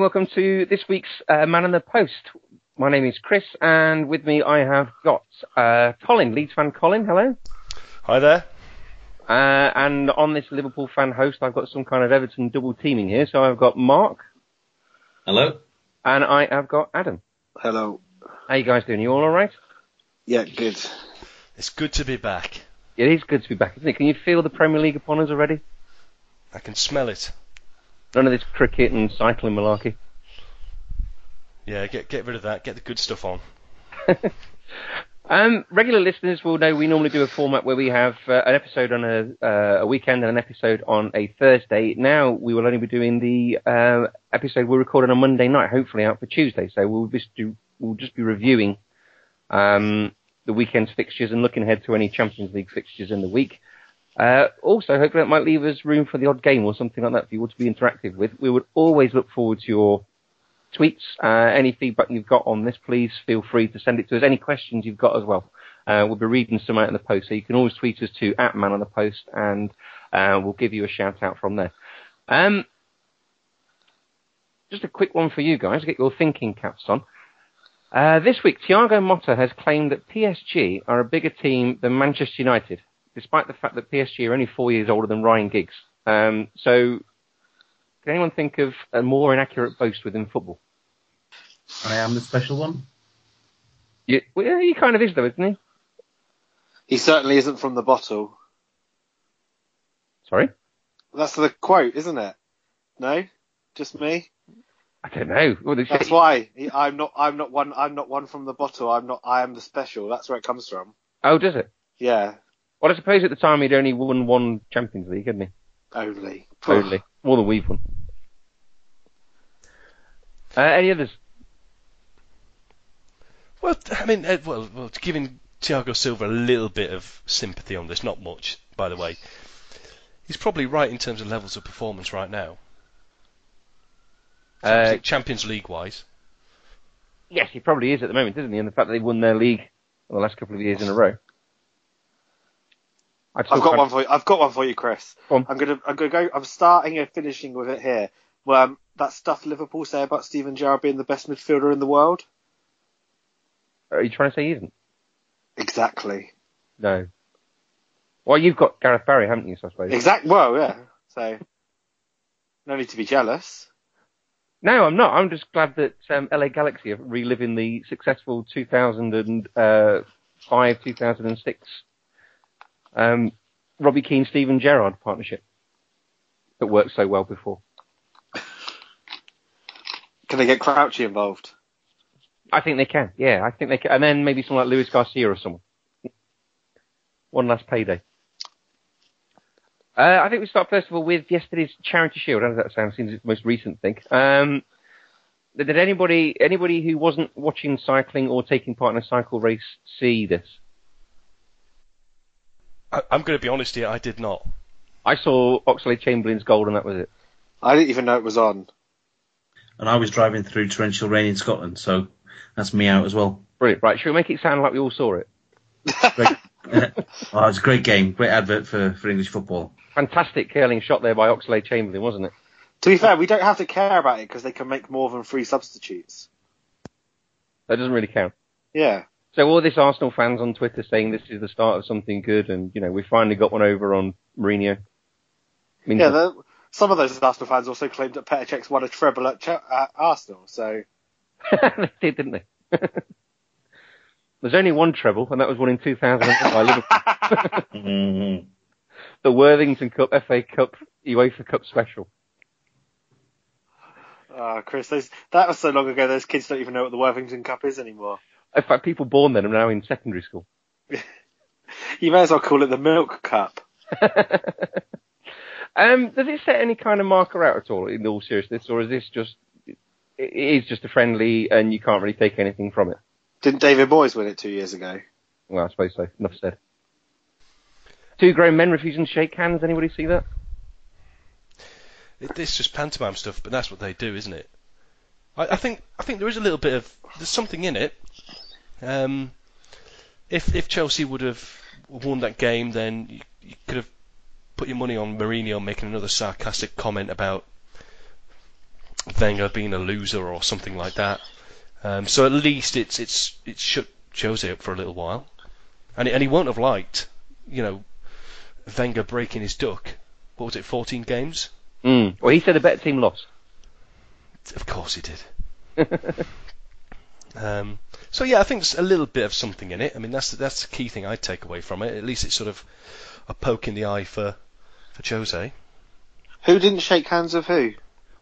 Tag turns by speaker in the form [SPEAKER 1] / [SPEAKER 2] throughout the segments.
[SPEAKER 1] And welcome to this week's uh, Man on the Post. My name is Chris, and with me I have got uh, Colin, Leeds fan Colin. Hello.
[SPEAKER 2] Hi there.
[SPEAKER 1] Uh, and on this Liverpool fan host, I've got some kind of Everton double teaming here. So I've got Mark,
[SPEAKER 3] Hello.
[SPEAKER 1] and I have got Adam.
[SPEAKER 4] Hello.
[SPEAKER 1] How you guys doing? You all alright?
[SPEAKER 4] Yeah, good.
[SPEAKER 2] It's good to be back.
[SPEAKER 1] It is good to be back, isn't it? Can you feel the Premier League upon us already?
[SPEAKER 2] I can smell it.
[SPEAKER 1] None of this cricket and cycling malarkey.
[SPEAKER 2] Yeah, get get rid of that. Get the good stuff on.
[SPEAKER 1] Um, regular listeners will know we normally do a format where we have uh, an episode on a, uh, a weekend and an episode on a Thursday. Now we will only be doing the uh, episode we record on Monday night, hopefully out for Tuesday. So we'll just do, we'll just be reviewing um, the weekend's fixtures and looking ahead to any Champions League fixtures in the week. Uh, also, hopefully that might leave us room for the odd game or something like that for you all to be interactive with. We would always look forward to your tweets. Uh, any feedback you've got on this, please feel free to send it to us. Any questions you've got as well. Uh, we'll be reading some out in the post, so you can always tweet us to at man on the post, and uh, we'll give you a shout out from there. Um, just a quick one for you guys, get your thinking caps on. Uh, this week, Thiago Motta has claimed that PSG are a bigger team than Manchester United, despite the fact that PSG are only four years older than Ryan Giggs. Um, so, can anyone think of a more inaccurate boast within football?
[SPEAKER 3] I am the special one.
[SPEAKER 1] You, well, yeah, he kind of is, though, isn't he?
[SPEAKER 4] He certainly isn't from the bottle.
[SPEAKER 1] Sorry?
[SPEAKER 4] That's the quote, isn't it? No, just me.
[SPEAKER 1] I don't know. Well, the-
[SPEAKER 4] That's why I'm not. I'm not one. I'm not one from the bottle. I'm not. I am the special. That's where it comes from.
[SPEAKER 1] Oh, does it?
[SPEAKER 4] Yeah,
[SPEAKER 1] Well, I suppose at the time he'd only won one Champions League, hadn't he?
[SPEAKER 4] only.
[SPEAKER 1] Totally. More than we've won. Uh, any others?
[SPEAKER 2] Well, I mean, uh, well, well, giving Thiago Silva a little bit of sympathy on this, not much, by the way. He's probably right in terms of levels of performance right now.
[SPEAKER 1] Uh,
[SPEAKER 2] Champions League wise.
[SPEAKER 1] yes, he probably is at the moment, isn't he? And the fact that they've won their league in the last couple of years in a row.
[SPEAKER 4] I've got one for you. I've got one for you, Chris.
[SPEAKER 1] Go.
[SPEAKER 4] I'm gonna. I'm gonna go. I'm starting and finishing with it here. Well, um, that stuff Liverpool say about Steven Gerrard being the best midfielder in the world.
[SPEAKER 1] Are you trying to say he isn't?
[SPEAKER 4] Exactly.
[SPEAKER 1] No. Well, you've got Gareth Barry, haven't you, I suppose?
[SPEAKER 4] Exact. Well, yeah. So, no need to be jealous.
[SPEAKER 1] No, I'm not. I'm just glad that um, LA Galaxy are reliving the successful 2005, 2006 um, Robbie Keane, Steven Gerrard partnership that worked so well before.
[SPEAKER 4] Can they get Crouchy involved?
[SPEAKER 1] I think they can. Yeah, I think they can. And then maybe someone like Luis Garcia or someone. One last payday. Uh, I think we start first of all with yesterday's Charity Shield. How does that sound? Seems it's the most recent thing. Um, did anybody anybody who wasn't watching cycling or taking part in a cycle race see this?
[SPEAKER 2] I, I'm going to be honest here, I did not.
[SPEAKER 1] I saw Oxlade-Chamberlain's goal and that was it.
[SPEAKER 4] I didn't even know it was on.
[SPEAKER 3] And I was driving through torrential rain in Scotland, so that's me out as well.
[SPEAKER 1] Brilliant. Right, shall we make it sound like we all saw it?
[SPEAKER 3] Great, oh, it was a great game, great advert for, for English football.
[SPEAKER 1] Fantastic curling shot there by Oxlade-Chamberlain, wasn't it?
[SPEAKER 4] To be fair, we don't have to care about it because they can make more than three substitutes.
[SPEAKER 1] That doesn't really count.
[SPEAKER 4] Yeah.
[SPEAKER 1] So all this Arsenal fans on Twitter saying this is the start of something good, and you know we finally got one over on Mourinho. I mean,
[SPEAKER 4] Yeah, the, some of those Arsenal fans also claimed that Petr Cech's won a treble at, Ch- at Arsenal, so
[SPEAKER 1] they did, didn't they? There's only one treble, and that was one in 2001 by Liverpool.
[SPEAKER 3] Mm.
[SPEAKER 1] the Worthington Cup, FA Cup, UEFA Cup special.
[SPEAKER 4] Oh, Chris, those, that was so long ago. Those kids don't even know what the Worthington Cup is anymore.
[SPEAKER 1] In fact, people born then are now in secondary school.
[SPEAKER 4] You may as well call it the Milk Cup.
[SPEAKER 1] um, does it set any kind of marker out at all in all seriousness, or is this just it is just a friendly and you can't really take anything from it?
[SPEAKER 4] Didn't David Moyes win it two years ago?
[SPEAKER 1] Well, I suppose so. Enough said. Two grown men refusing to shake hands. Anybody see that?
[SPEAKER 2] It, it's just pantomime stuff, but that's what they do, isn't it? I, I think I think there is a little bit of there's something in it. Um, if if Chelsea would have won that game, then you, you could have put your money on Mourinho making another sarcastic comment about Wenger being a loser or something like that. Um, so at least it's it's it's shut Jose up for a little while, and and he won't have liked, you know, Wenger breaking his duck. What was it, 14 games?
[SPEAKER 1] Mm. Well, he said a better team lost.
[SPEAKER 2] Of course he did. um, so yeah, I think it's a little bit of something in it. I mean, that's that's the key thing I take away from it. At least it's sort of a poke in the eye for for Jose.
[SPEAKER 4] Who didn't shake hands with who?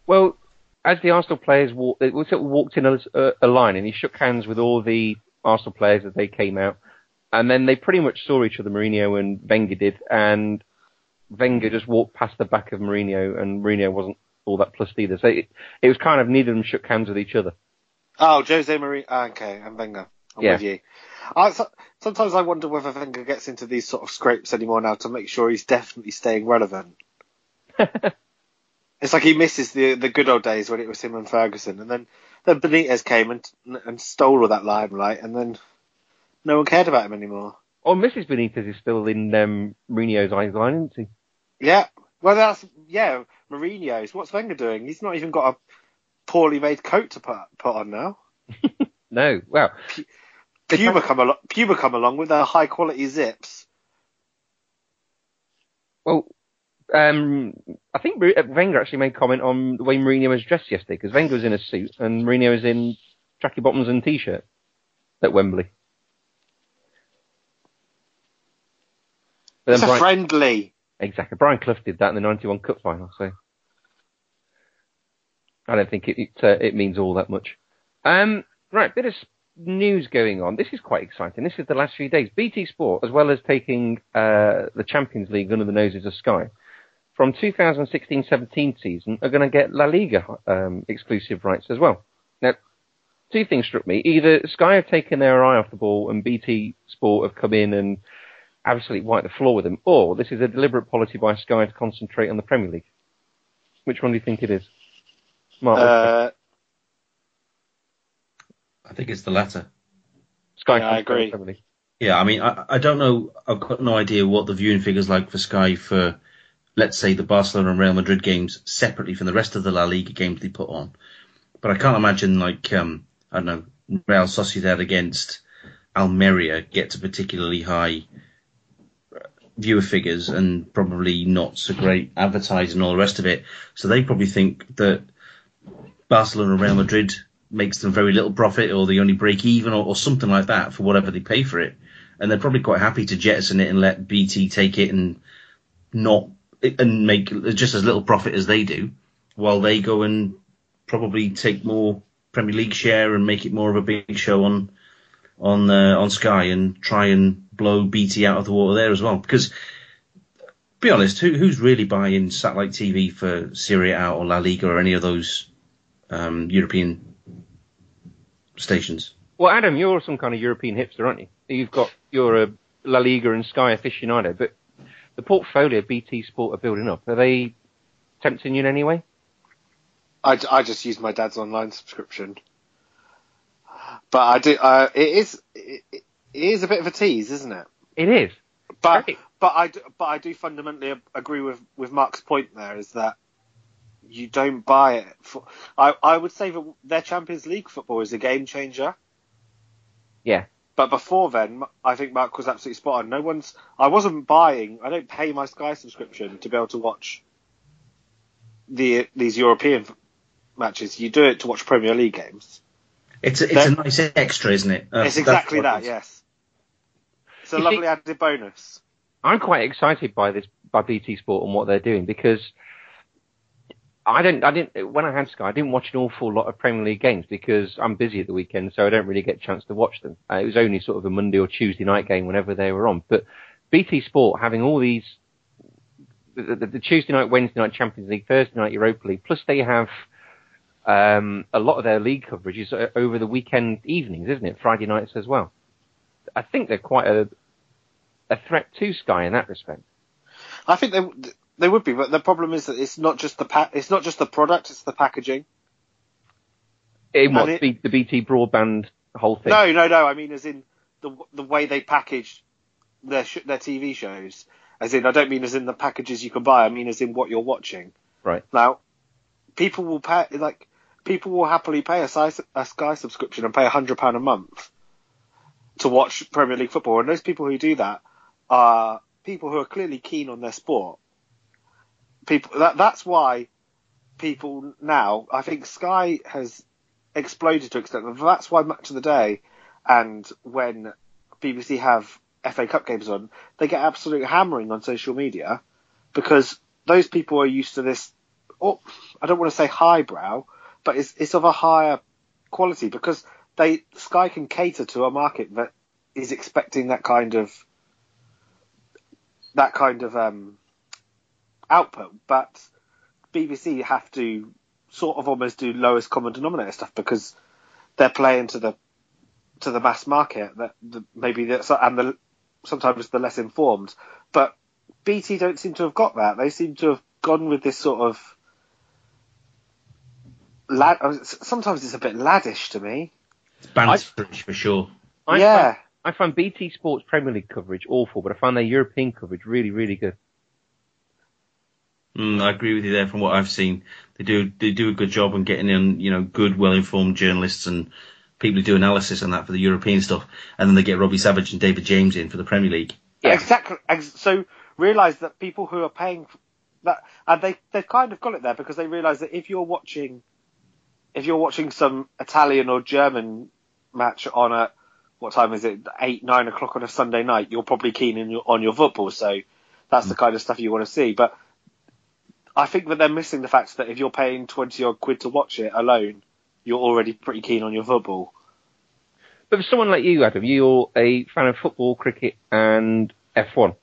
[SPEAKER 1] Well, as the Arsenal players walked, they sort of walked in a, a, a line, and he shook hands with all the Arsenal players as they came out, and then they pretty much saw each other. Mourinho and Wenger did, and Wenger just walked past the back of Mourinho, and Mourinho wasn't all that plussed either. So it, it was kind of neither of them shook hands with each other.
[SPEAKER 4] Oh, Jose Mourinho. ah, Okay, and Wenger. I'm
[SPEAKER 1] Yeah.
[SPEAKER 4] with you. I, so, sometimes I wonder whether Wenger gets into these sort of scrapes anymore now to make sure he's definitely staying relevant. It's like he misses the the good old days when it was him and Ferguson, and then then Benitez came and and stole all that limelight, and then no one cared about him anymore.
[SPEAKER 1] Oh, Mrs. Benitez is still in um, Mourinho's eyes line, isn't he?
[SPEAKER 4] Yeah, well that's yeah Mourinho's. What's Wenger doing? He's not even got a poorly made coat to put put on now.
[SPEAKER 1] No, well, They
[SPEAKER 4] Puma come along. Puma come along with their high quality zips.
[SPEAKER 1] well, um, I think uh, Wenger actually made comment on the way Mourinho was dressed yesterday because Wenger was in a suit and Mourinho was in tracky bottoms and t-shirt at Wembley. But
[SPEAKER 4] It's a
[SPEAKER 1] Brian,
[SPEAKER 4] friendly.
[SPEAKER 1] exactly, Brian Clough did that in the '91 Cup final, so I don't think it it, uh, it means all that much. Um, right, bit of news going on. This is quite exciting. This is the last few days. BT Sport, as well as taking uh, the Champions League under the noses of Sky, from 2016-17 season are going to get La Liga um, exclusive rights as well. Now, two things struck me. Either Sky have taken their eye off the ball and BT Sport have come in and absolutely wiped the floor with them, or this is a deliberate policy by Sky to concentrate on the Premier League. Which one do you think it is? Mark,
[SPEAKER 4] Uh,
[SPEAKER 3] I think it's the latter.
[SPEAKER 1] Sky
[SPEAKER 4] yeah, I
[SPEAKER 1] concentrate on the
[SPEAKER 4] agree.
[SPEAKER 1] Premier League.
[SPEAKER 3] Yeah, I mean, I, I don't know. I've got no idea what the viewing figures like for Sky for, let's say, the Barcelona and Real Madrid games separately from the rest of the La Liga games they put on. But I can't imagine like um, I don't know Real Sociedad against Almeria gets a particularly high uh, viewer figures and probably not so great advertising and all the rest of it. So they probably think that Barcelona and Real Madrid makes them very little profit or they only break even or, or something like that for whatever they pay for it. And they're probably quite happy to jettison it and let BT take it and not and make just as little profit as they do, while they go and probably take more Premier League share and make it more of a big show on on uh, on Sky and try and blow BT out of the water there as well. Because be honest, who, who's really buying satellite TV for Serie A or La Liga or any of those um, European stations?
[SPEAKER 1] Well, Adam, you're some kind of European hipster, aren't you? You've got you're a La Liga and Sky aficionado, but the portfolio BT Sport are building up. Are they tempting you in any way?
[SPEAKER 4] I, I just use my dad's online subscription. But I do. Uh, it is. It, it is a bit of a tease, isn't it?
[SPEAKER 1] It is.
[SPEAKER 4] But
[SPEAKER 1] Right.
[SPEAKER 4] but I do, but I do fundamentally agree with with Mark's point. There is that you don't buy it. For, I I would say that their Champions League football is a game changer.
[SPEAKER 1] Yeah.
[SPEAKER 4] But before then, I think Mark was absolutely spot on. No one's. I wasn't buying. I don't pay my Sky subscription to be able to watch the these European matches. You do it to watch Premier League games.
[SPEAKER 3] It's a, it's a nice extra, isn't it? Uh,
[SPEAKER 4] it's exactly that.
[SPEAKER 3] it
[SPEAKER 4] Yes. It's a
[SPEAKER 1] You
[SPEAKER 4] lovely
[SPEAKER 1] see-
[SPEAKER 4] added bonus.
[SPEAKER 1] I'm quite excited by this by BT Sport and what they're doing because I don't. I didn't. When I had Sky, I didn't watch an awful lot of Premier League games because I'm busy at the weekend, so I don't really get a chance to watch them. Uh, it was only sort of a Monday or Tuesday night game whenever they were on. But BT Sport having all these, the, the, the Tuesday night, Wednesday night Champions League, Thursday night Europa League, plus they have um, a lot of their league coverage is uh, over the weekend evenings, isn't it? Friday nights as well. I think they're quite a a threat to Sky in that respect.
[SPEAKER 4] I think they they would be, but the problem is that it's not just the pa- it's not just the product, it's the packaging.
[SPEAKER 1] In what
[SPEAKER 4] it-
[SPEAKER 1] the, the BT broadband whole thing?
[SPEAKER 4] No, no, no. I mean, as in the the way they package their sh- their TV shows. As in, I don't mean as in the packages you can buy. I mean as in what you're watching.
[SPEAKER 1] Right.
[SPEAKER 4] Now, people will pay like people will happily pay a, Sky- a Sky subscription and pay a hundred pound a month to watch Premier League football, and those people who do that are people who are clearly keen on their sport. People that that's why people now I think Sky has exploded to extent. That's why Match of the Day and when BBC have FA Cup games on, they get absolute hammering on social media because those people are used to this. Oh, I don't want to say highbrow, but it's it's of a higher quality because they Sky can cater to a market that is expecting that kind of that kind of um, output, but BBC have to sort of almost do lowest common denominator stuff because they're playing to the to the mass market that the, maybe the, and the sometimes the less informed. But BT don't seem to have got that. They seem to have gone with this sort of lad. Sometimes it's a bit laddish to me.
[SPEAKER 3] It's banterish for sure.
[SPEAKER 1] I
[SPEAKER 4] yeah.
[SPEAKER 1] Find, I find BT Sports Premier League coverage awful, but I find their European coverage really, really good.
[SPEAKER 3] Mm, I agree with you there. From what I've seen, they do they do a good job on getting in, you know, good, well-informed journalists and people who do analysis on that for the European stuff, and then they get Robbie Savage and David James in for the Premier League.
[SPEAKER 1] Yeah.
[SPEAKER 4] Exactly. So realise that people who are paying that, and they they've kind of got it there because they realise that if you're watching, if you're watching some Italian or German match on a what time is it eight nine o'clock on a Sunday night, you're probably keen in your, on your football. So that's the kind of stuff you want to see. But I think that they're missing the fact that if you're paying twenty odd quid to watch it alone, you're already pretty keen on your football.
[SPEAKER 1] But for someone like you, Adam, you're a fan of football, cricket, and F1.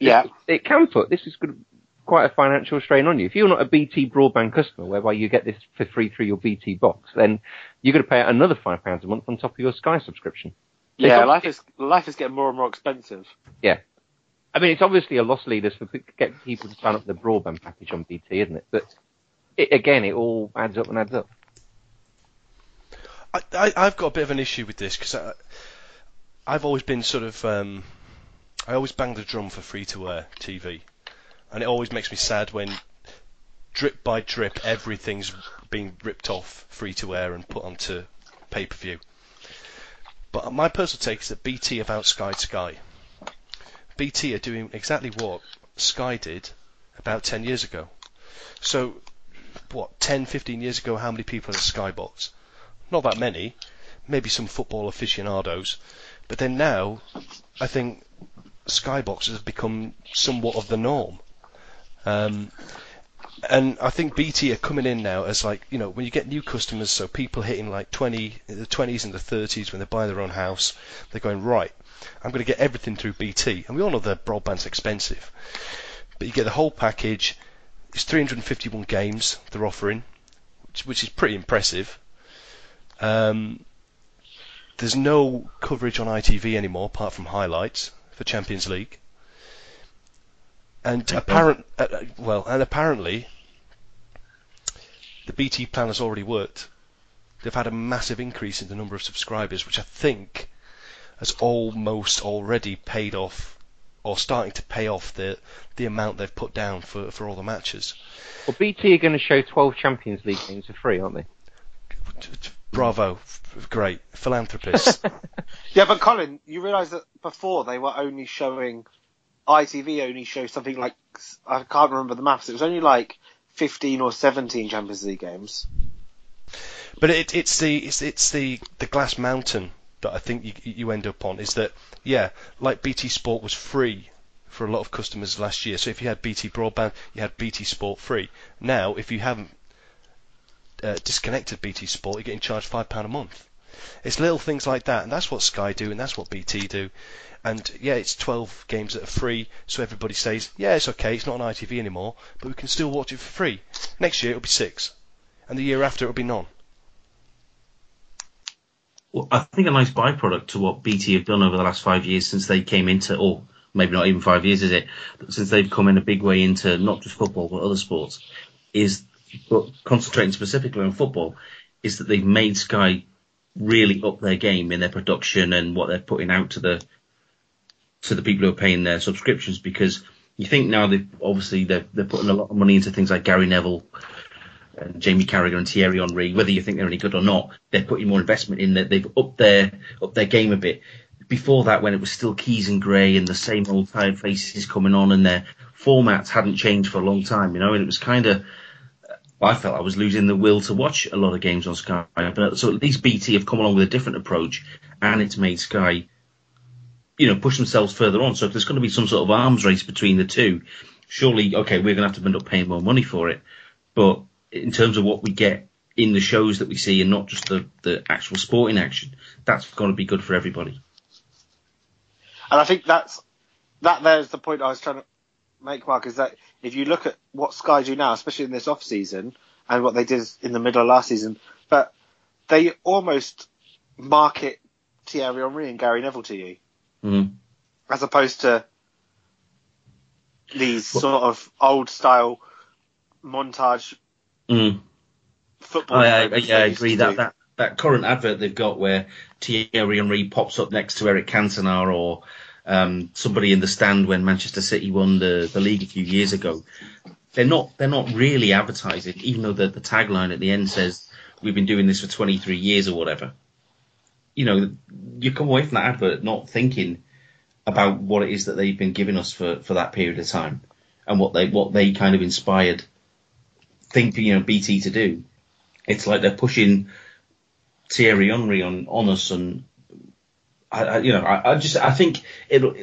[SPEAKER 4] Yeah.
[SPEAKER 1] It can put this is good, quite a financial strain on you. If you're not a BT broadband customer, whereby you get this for free through your BT box, then you're going to pay another five pounds a month on top of your Sky subscription.
[SPEAKER 4] Yeah, life is life is getting more and more expensive.
[SPEAKER 1] Yeah. I mean, it's obviously a loss leader for get people to sign up the broadband package on BT, isn't it? But it, again, it all adds up and adds up.
[SPEAKER 2] I, I, I've got a bit of an issue with this because I've always been sort of um, I always bang the drum for free to air TV, and it always makes me sad when drip by drip everything's being ripped off free to air and put onto pay per view. But my personal take is that BT have outskied Sky. BT are doing exactly what Sky did about 10 years ago. So, what, 10, 15 years ago, how many people had a Skybox? Not that many. Maybe some football aficionados. But then now, I think Skyboxes have become somewhat of the norm. Um, and I think BT are coming in now as like, you know, when you get new customers, so people hitting like 20, the 20s and the 30s when they buy their own house, they're going, right, I'm going to get everything through BT. And we all know that broadband's expensive. But you get the whole package. It's 351 games they're offering, which, which is pretty impressive. Um, there's no coverage on ITV anymore apart from highlights for Champions League. And apparent, uh, uh, well, and apparently, the BT plan has already worked. They've had a massive increase in the number of subscribers, which I think has almost already paid off, or starting to pay off the the amount they've put down for for all the matches.
[SPEAKER 1] Well, BT are going to show 12 Champions League games for free, aren't they?
[SPEAKER 2] Bravo, great philanthropists.
[SPEAKER 4] Yeah, but Colin, you realise that before they were only showing ITV only showed something like I can't remember the maths. It was only like fifteen or seventeen Champions League games.
[SPEAKER 2] But it, it's the it's it's the the glass mountain that I think you you end up on is that yeah, like BT Sport was free for a lot of customers last year. So if you had BT broadband, you had BT Sport free. Now, if you haven't uh, disconnected BT Sport, you're getting charged five pound a month. It's little things like that, and that's what Sky do, and that's what BT do. And yeah, it's 12 games that are free, so everybody says, yeah, it's okay, it's not on ITV anymore, but we can still watch it for free. Next year it'll be six, and the year after it'll be none.
[SPEAKER 3] Well, I think a nice byproduct to what BT have done over the last five years since they came into, or maybe not even five years, is it? Since they've come in a big way into not just football but other sports, is but concentrating specifically on football, is that they've made Sky really up their game in their production and what they're putting out to the to the people who are paying their subscriptions because you think now they obviously they're they're putting a lot of money into things like Gary Neville and Jamie Carragher and Thierry Henry, whether you think they're any good or not, they're putting more investment in that they've upped their up their game a bit. Before that, when it was still Keys and Gray and the same old tired faces coming on, and their formats hadn't changed for a long time, you know, and it was kind of. I felt I was losing the will to watch a lot of games on Sky. But so at least BT have come along with a different approach, and it's made Sky, you know, push themselves further on. So if there's going to be some sort of arms race between the two, surely, okay, we're going to have to end up paying more money for it. But in terms of what we get in the shows that we see and not just the, the actual sporting action, that's going to be good for everybody.
[SPEAKER 4] And I think that's that. There's the point I was trying to make, Mark, is that if you look at what Sky do now, especially in this off season, and what they did in the middle of last season, but they almost market Thierry Henry and Gary Neville to you,
[SPEAKER 3] Mm.
[SPEAKER 4] as opposed to these sort of old style montage
[SPEAKER 3] Mm.
[SPEAKER 4] football.
[SPEAKER 3] I, I, yeah, I agree that, that that current advert they've got where Thierry Henry pops up next to Eric Cantona or um, somebody in the stand when Manchester City won the, the league a few years ago. They're not they're not really advertising, even though the, the tagline at the end says we've been doing this for 23 years or whatever. You know, you come away from that advert not thinking about what it is that they've been giving us for, for that period of time and what they what they kind of inspired think you know BT to do. It's like they're pushing Thierry Henry on on us, and I, I you know I, I just I think it'll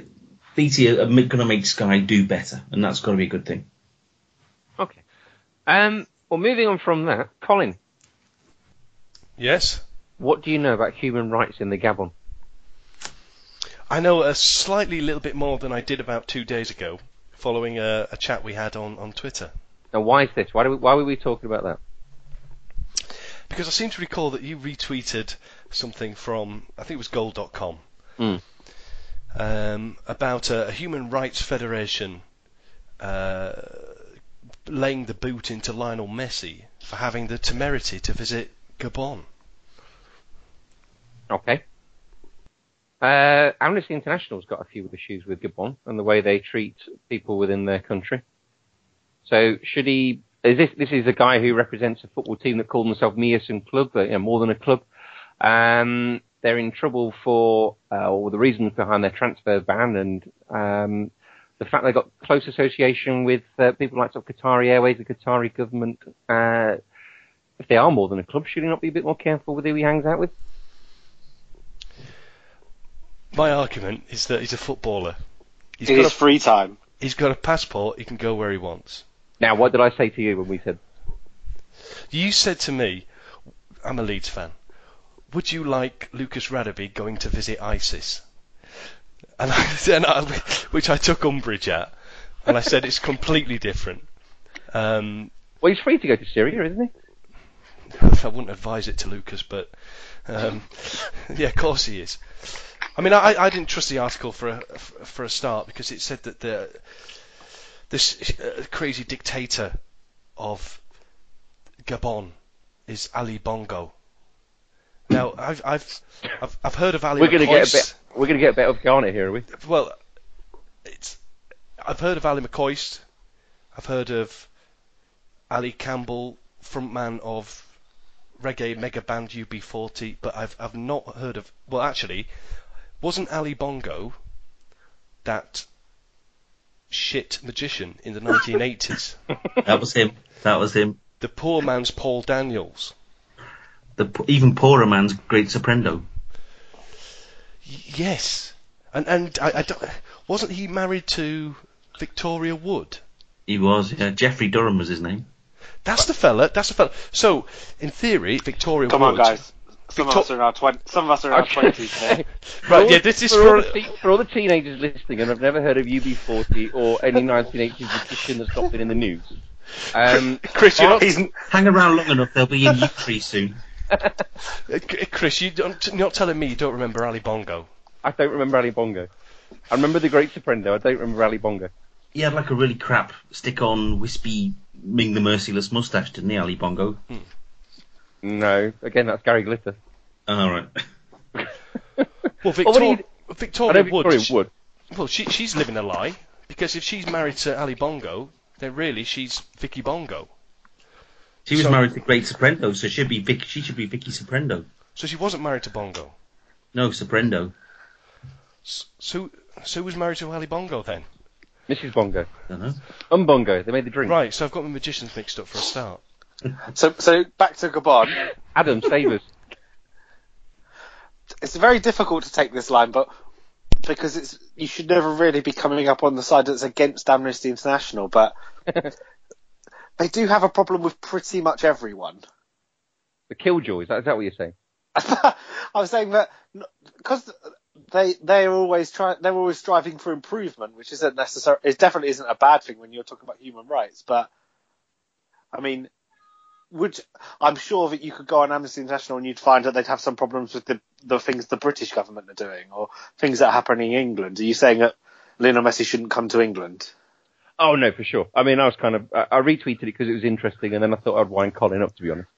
[SPEAKER 3] BT are going to make Sky do better, and that's got to be a good thing.
[SPEAKER 1] Okay. Um, well, moving on from that, Colin,
[SPEAKER 2] Yes,
[SPEAKER 1] what do you know about human rights in the Gabon?
[SPEAKER 2] I know a slightly little bit more than I did about two days ago, following a, a chat we had on, on Twitter.
[SPEAKER 1] And why is this? Why, do we, why were we talking about that?
[SPEAKER 2] Because I seem to recall that you retweeted something from, I think it was goal.com,
[SPEAKER 1] Mm.
[SPEAKER 2] um, about a, a human rights federation uh, laying the boot into Lionel Messi for having the temerity to visit Gabon.
[SPEAKER 1] Okay. Uh, Amnesty International's got a few issues with Gabon and the way they treat people within their country. So should he? Is this this is a guy who represents a football team that call themselves Mierson Club, uh, you know, more than a club. Um, they're in trouble for uh, or the reasons behind their transfer ban and um, the fact they got close association with uh, people like sort of Qatari Airways, the Qatari government. Uh, if they are more than a club, should he not be a bit more careful with who he hangs out with?
[SPEAKER 2] My argument is that he's a footballer. He's
[SPEAKER 4] in
[SPEAKER 2] got
[SPEAKER 4] his
[SPEAKER 2] a,
[SPEAKER 4] free time.
[SPEAKER 2] he's got a passport. He can go where he wants.
[SPEAKER 1] Now, what did I say to you when we said
[SPEAKER 2] You said to me, I'm a Leeds fan. Would you like Lucas Radebe going to visit ISIS? And I, and I, which I took umbrage at, and I said it's completely different. Um,
[SPEAKER 1] Well, he's free to go to Syria, isn't he?
[SPEAKER 2] I wouldn't advise it to Lucas, but um, yeah, of course he is. I mean, I, I didn't trust the article for a for a start because it said that the this uh, crazy dictator of Gabon is Ali Bongo. Now, I've I've I've, I've heard of Ali.
[SPEAKER 1] We're going to get a bit. We're going to get a bit of Ghana here, are we?
[SPEAKER 2] Well, it's I've heard of Ali McCoist. I've heard of Ali Campbell, frontman of reggae mega band UB40, but I've I've not heard of. Well, actually, wasn't Ali Bongo that shit magician in the 1980s?
[SPEAKER 3] That was him. That was him.
[SPEAKER 2] the poor man's Paul Daniels.
[SPEAKER 3] The even poorer man's great soprendo.
[SPEAKER 2] Y- yes, and and I, I don't, wasn't he married to Victoria Wood.
[SPEAKER 3] He was, yeah. Geoffrey Durham was his name.
[SPEAKER 2] That's the fella. That's the fella. So, in theory, Victoria
[SPEAKER 4] Come
[SPEAKER 2] Wood.
[SPEAKER 4] on, guys. Some
[SPEAKER 2] Victor-
[SPEAKER 4] of us are in our twen- Some of us are in our
[SPEAKER 1] Okay.
[SPEAKER 4] twenties now.
[SPEAKER 2] Right,
[SPEAKER 1] all-
[SPEAKER 2] yeah, this is
[SPEAKER 1] for,
[SPEAKER 2] for-
[SPEAKER 1] all the for all the teenagers listening, and I've never heard of UB40 or any 1980s edition that's not been in the news. Um,
[SPEAKER 2] Chris, you're not,
[SPEAKER 4] He's
[SPEAKER 3] Hang around long enough, they'll be in you soon.
[SPEAKER 2] Chris, you don't, you're not telling me you don't remember Ali Bongo.
[SPEAKER 1] I don't remember Ali Bongo. I remember the Great Soprendo. I don't remember Ali Bongo.
[SPEAKER 3] He had like a really crap stick-on wispy Ming the Merciless mustache, didn't he, Ali Bongo?
[SPEAKER 1] No, again, that's Gary Glitter.
[SPEAKER 3] All right.
[SPEAKER 2] Well,
[SPEAKER 1] what do
[SPEAKER 2] Victoria,
[SPEAKER 1] I know
[SPEAKER 2] Wood.
[SPEAKER 1] Victoria
[SPEAKER 2] she-
[SPEAKER 1] Wood.
[SPEAKER 2] Well, she, she's living a lie because if she's married to Ali Bongo, then really she's Vicky Bongo.
[SPEAKER 3] She was
[SPEAKER 2] So-
[SPEAKER 3] married to Great Soprendo, so she'd be Vic, she should be Vicky Soprendo.
[SPEAKER 2] So she wasn't married to Bongo.
[SPEAKER 3] No, Soprendo.
[SPEAKER 2] S- So, so who was married to Ali Bongo then?
[SPEAKER 1] Mrs. Bongo. Uh-huh.
[SPEAKER 3] don't know.
[SPEAKER 1] Umbongo. They made the drink.
[SPEAKER 2] Right, so I've got my magicians mixed up for a start.
[SPEAKER 4] So so back to Gabon.
[SPEAKER 1] Adam Savers.
[SPEAKER 4] It's very difficult to take this line, but because it's you should never really be coming up on the side that's against Amnesty International, but they do have a problem with pretty much everyone.
[SPEAKER 1] the Killjoys. Is that, is that what you're saying?
[SPEAKER 4] I was saying that because they they're always trying they're always striving for improvement, which isn't necessary. It definitely isn't a bad thing when you're talking about human rights. But I mean, would I'm sure that you could go on Amnesty International and you'd find that they'd have some problems with the the things the British government are doing or things that are happening in England. Are you saying that Lionel Messi shouldn't come to England?
[SPEAKER 1] Oh no, for sure. I mean, I was kind of I, I retweeted it because it was interesting, and then I thought I'd wind Colin up to be honest.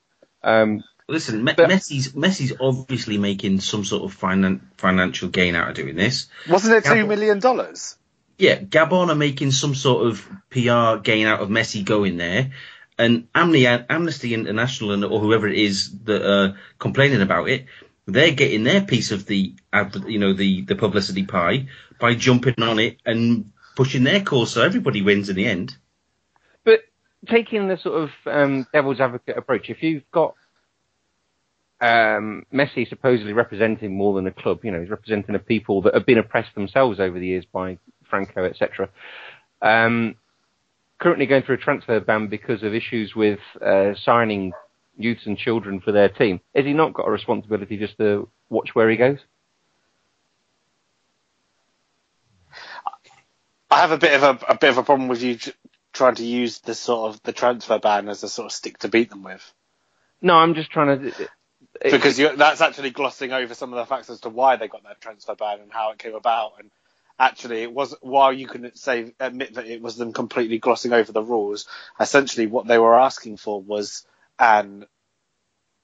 [SPEAKER 1] Um,
[SPEAKER 3] Listen, Me-
[SPEAKER 1] But-
[SPEAKER 3] Messi's Messi's obviously making some sort of finan- financial gain out of doing this.
[SPEAKER 4] Wasn't it two million dollars?
[SPEAKER 3] Yeah, Gabon are making some sort of PR gain out of Messi going there, and Amnesty, International and or whoever it is that are complaining about it, they're getting their piece of the you know the the publicity pie by jumping on it and pushing their cause, so everybody wins in the end.
[SPEAKER 1] but taking the sort of um, devil's advocate approach, if you've got um, Messi supposedly representing more than a club, you know, he's representing a people that have been oppressed themselves over the years by Franco, etc. Um, currently going through a transfer ban because of issues with uh, signing youths and children for their team. Has he not got a responsibility just to watch where he goes?
[SPEAKER 4] I have a bit of a, a bit of a problem with you tr- trying to use the sort of the transfer ban as a sort of stick to beat them with.
[SPEAKER 1] No, I'm just trying to. it-
[SPEAKER 4] because that's actually glossing over some of the facts as to why they got that transfer ban and how it came about. And actually, it was while you can say admit that it was them completely glossing over the rules. Essentially, what they were asking for was an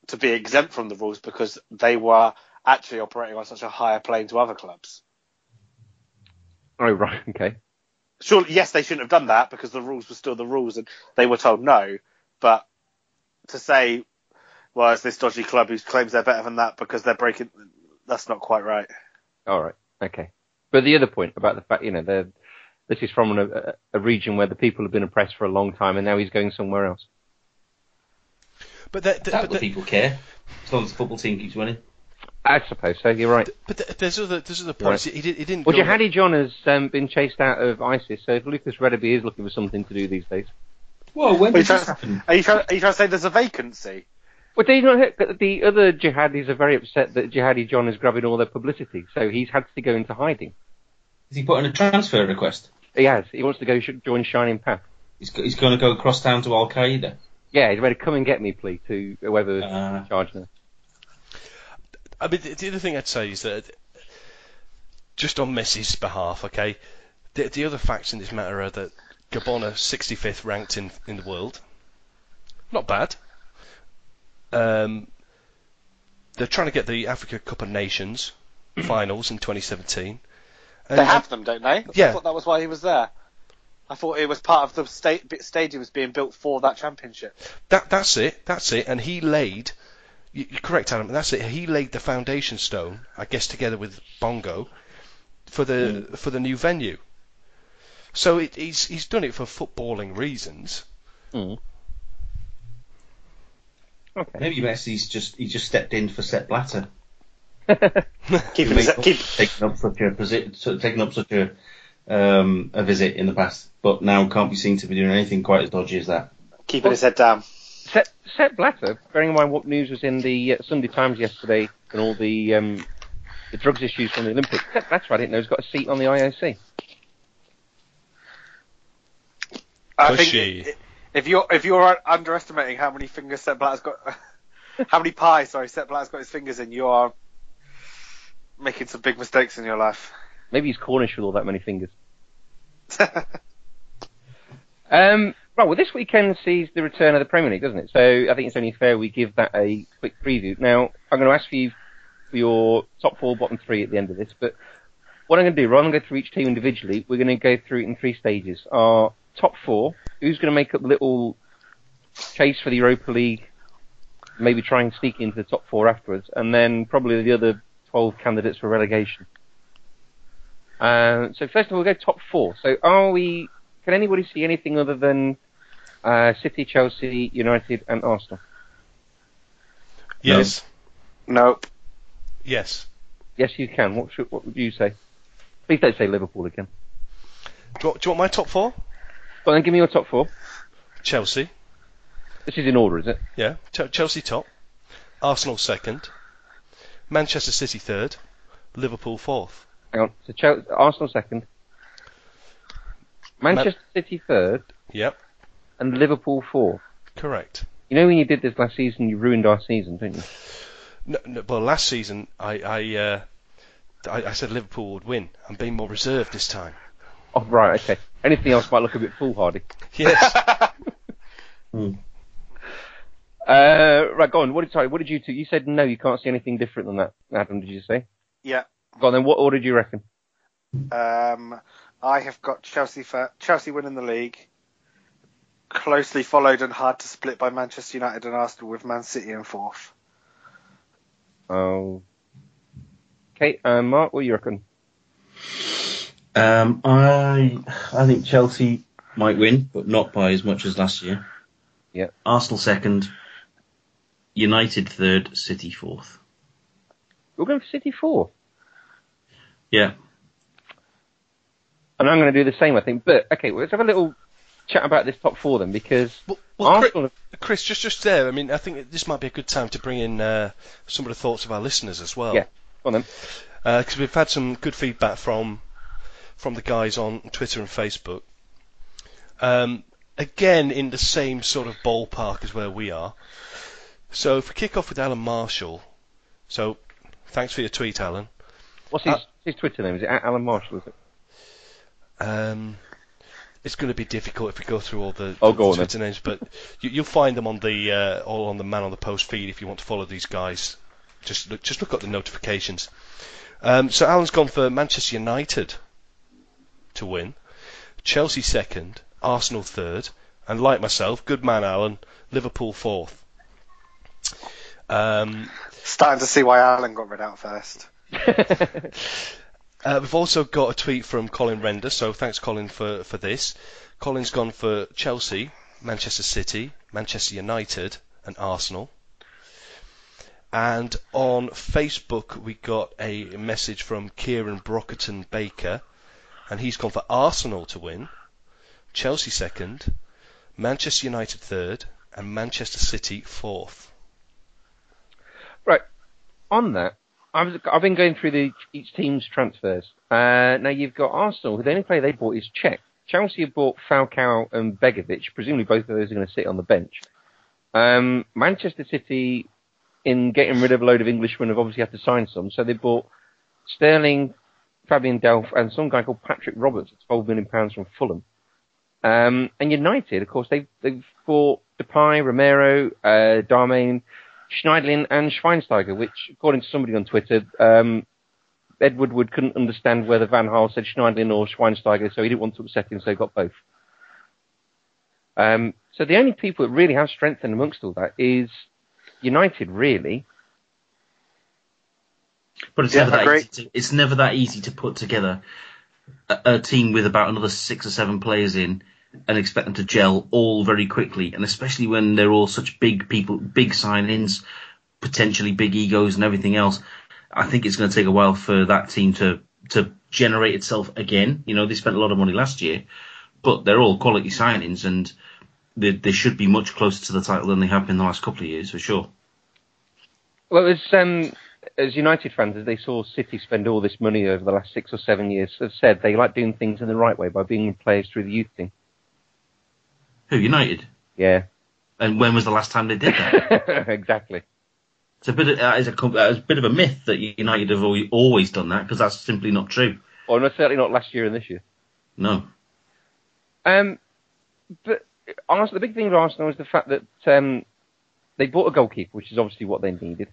[SPEAKER 4] to be exempt from the rules because they were actually operating on such a higher plane to other clubs.
[SPEAKER 1] oh right, okay.
[SPEAKER 4] Surely, yes, they shouldn't have done that because the rules were still the rules, and they were told no. But to say, well, it's this dodgy club who claims they're better than that because they're breaking, that's not quite right.
[SPEAKER 1] All right. Okay. But the other point about the fact, you know, they're- this is from a, a region where the people have been oppressed for a long time, and now he's going somewhere else.
[SPEAKER 2] But that,
[SPEAKER 3] That
[SPEAKER 2] but,
[SPEAKER 3] what
[SPEAKER 2] that-
[SPEAKER 3] people care, as long as the football team keeps winning.
[SPEAKER 1] I suppose so. You're right.
[SPEAKER 2] but th- there's other there's other points.
[SPEAKER 1] Right.
[SPEAKER 2] He, did, he didn't.
[SPEAKER 1] Well,
[SPEAKER 2] go-
[SPEAKER 1] Jihadi John has um, been chased out of ISIS, so if Lucas Radebe is looking for something to do these days,
[SPEAKER 3] Well, when
[SPEAKER 4] you,
[SPEAKER 3] did this happen?
[SPEAKER 4] are, you trying, are you trying to say there's a vacancy?
[SPEAKER 1] well, do you not hear- the other jihadis are very upset that Jihadi John is grabbing all their publicity, so he's had to go into hiding.
[SPEAKER 3] Is he putting a transfer request?
[SPEAKER 1] He has. He wants to go sh- join Shining Path.
[SPEAKER 3] He's, go- he's going to go across town to Al Qaeda.
[SPEAKER 1] Yeah, he's ready to come and get me, please, to whoever's
[SPEAKER 3] Uh.
[SPEAKER 1] in charge now.
[SPEAKER 2] I mean, the, the other thing I'd say is that just on Messi's behalf, okay, the, the other facts in this matter are that Gabon are 65th ranked in in the world. Not bad. Um, they're trying to get the Africa Cup of Nations finals in 2017. And,
[SPEAKER 4] They have them, don't they?
[SPEAKER 2] Yeah.
[SPEAKER 4] I thought that was why he was there. I thought it was part of the sta- stadium was being built for that championship.
[SPEAKER 2] That that's it. That's it. And he laid. you- You're correct, Adam. That's it. He laid the foundation stone, I guess, together with Bongo, for the for the new venue. So it, he's he's done it for footballing reasons.
[SPEAKER 1] Mm. Okay.
[SPEAKER 3] Maybe Messi's just he just stepped in for Sepp Blatter.
[SPEAKER 4] Keep
[SPEAKER 3] Make up-
[SPEAKER 4] keep,
[SPEAKER 3] taking up such a taking up such a um, a visit in the past, but now can't be seen to be doing anything quite as dodgy as that.
[SPEAKER 4] Keeping his head down.
[SPEAKER 1] Sepp, Sepp Blatter, bearing in mind what news was in the uh, Sunday Times yesterday and all the um, the drugs issues from the Olympics, Sepp Blatter, I didn't know, has got a seat on the IOC.
[SPEAKER 4] I think
[SPEAKER 2] Pushy.
[SPEAKER 4] i- if you're if you're underestimating how many fingers Sepp Blatter's got, how many pies, sorry, Sepp Blatter's got his fingers in, you are making some big mistakes in your life.
[SPEAKER 1] Maybe he's Cornish with all that many fingers. Um, right, well, this weekend sees the return of the Premier League, doesn't it? So I think it's only fair we give that a quick preview. Now, I'm going to ask you for your top four, bottom three at the end of this, but what I'm going to do, rather than go through each team individually, we're going to go through it in three stages. Our top four, who's going to make up the little chase for the Europa League, maybe try and sneak into the top four afterwards, and then probably the other 12 candidates for relegation. Uh, so first of all, we'll go top four. So are we can anybody see anything other than uh, City, Chelsea, United, and Arsenal?
[SPEAKER 2] Yes.
[SPEAKER 4] nope.
[SPEAKER 2] Yes.
[SPEAKER 1] Yes, you can. What should, what would you say? Please don't say Liverpool again.
[SPEAKER 2] Do you, want, do you want my top four?
[SPEAKER 1] But then give me your top four.
[SPEAKER 2] Chelsea.
[SPEAKER 1] This is in order, is it?
[SPEAKER 2] Yeah. Ch- Chelsea top. Arsenal second. Manchester City third. Liverpool fourth.
[SPEAKER 1] Hang on. So Chelsea, Arsenal second, Manchester City third,
[SPEAKER 2] Yep.
[SPEAKER 1] and Liverpool fourth.
[SPEAKER 2] Correct.
[SPEAKER 1] You know when you did this last season, you ruined our season, didn't you?
[SPEAKER 2] No, no, well, last season I I, uh, I I said Liverpool would win. I'm being more reserved this time.
[SPEAKER 1] Oh, right, okay. Anything else might look a bit foolhardy.
[SPEAKER 2] Yes.
[SPEAKER 1] Uh, right, go on. What did, sorry, what did you two? You said no, you can't see anything different than that. Adam, did you say?
[SPEAKER 4] Yeah.
[SPEAKER 1] Go on then. What order do you reckon?
[SPEAKER 4] Um, I have got Chelsea for, Chelsea winning the league, closely followed and hard to split by Manchester United and Arsenal with Man City in fourth.
[SPEAKER 1] Oh. Okay, uh, Mark, what do you reckon?
[SPEAKER 3] Um, I I think Chelsea might win, but not by as much as last year.
[SPEAKER 1] Yeah.
[SPEAKER 3] Arsenal second, United third, City fourth.
[SPEAKER 1] We're going for City four.
[SPEAKER 3] Yeah.
[SPEAKER 1] And I'm going to do the same, I think. But okay, well, let's have a little chat about this top four then, because
[SPEAKER 2] well, well, Chris,
[SPEAKER 1] Arsenal.
[SPEAKER 2] Chris, just just there. I mean, I think this might be a good time to bring in uh, some of the thoughts of our listeners as well.
[SPEAKER 1] Yeah. Go on then.
[SPEAKER 2] because we've had some good feedback from from the guys on Twitter and Facebook. Um, again, in the same sort of ballpark as where we are. So if we kick off with Alan Marshall, so thanks for your tweet, Alan.
[SPEAKER 1] What's his,
[SPEAKER 2] Uh,
[SPEAKER 1] his Twitter name? Is it Alan Marshall? Is it?
[SPEAKER 2] Um, it's going to be difficult if we go through all the,
[SPEAKER 1] Oh,
[SPEAKER 2] the Twitter names, but you, you'll find them on the uh, all on the Man on the Post feed if you want to follow these guys. Just look, just look up the notifications. Um, so Alan's gone for Manchester United to win, Chelsea second, Arsenal third, and like myself, good man Alan, Liverpool fourth. Um,
[SPEAKER 4] Starting to see why Alan got read out first.
[SPEAKER 2] Uh, we've also got a tweet from Colin Render, so thanks Colin for, for this. Colin's gone for Chelsea, Manchester City, Manchester United, and Arsenal. And on Facebook we got a message from Kieran Brockerton Baker, and he's gone for Arsenal to win, Chelsea second, Manchester United third, and Manchester City fourth.
[SPEAKER 1] Right. On that, I've, I've been going through the, each team's transfers. Uh, now you've got Arsenal, who the only player they bought is Cech. Chelsea have bought Falcao and Begovic. Presumably both of those are going to sit on the bench. Um, Manchester City, in getting rid of a load of Englishmen, have obviously had to sign some. So they bought Sterling, Fabian Delph, and some guy called Patrick Roberts at £12 million from Fulham. Um, and United, of course, they've, they've bought Depay, Romero, uh, Darmian, Schneiderlin and Schweinsteiger, which, according to somebody on Twitter, um, Ed Woodward couldn't understand whether Van Gaal said Schneiderlin or Schweinsteiger, so he didn't want to upset him, so he got both. Um, so the only people that really have strengthened amongst all that is United, really.
[SPEAKER 3] But it's
[SPEAKER 4] Yeah,
[SPEAKER 3] never that
[SPEAKER 4] agree.
[SPEAKER 3] easy to, it's never that easy to put together a, a team with about another six or seven players in and expect them to gel all very quickly, and especially when they're all such big people, big sign-ins, potentially big egos and everything else. I think it's going to take a while for that team to to generate itself again. You know, they spent a lot of money last year, but they're all quality signings, and they, they should be much closer to the title than they have been the last couple of years for sure.
[SPEAKER 1] Well, as um, as United fans, as they saw City spend all this money over the last six or seven years, have said they like doing things in the right way by being players through the youth team.
[SPEAKER 3] Who United?
[SPEAKER 1] Yeah,
[SPEAKER 3] And when was the last time they did that?
[SPEAKER 1] exactly.
[SPEAKER 3] it's a bit of, uh, it's a, uh, it's a bit of a myth that United have always, always done that because that's simply not true.
[SPEAKER 1] Or no, certainly not last year and this year.
[SPEAKER 3] No.
[SPEAKER 1] Um, but Arsenal, the big thing for Arsenal is the fact that um, they bought a goalkeeper, which is obviously what they needed.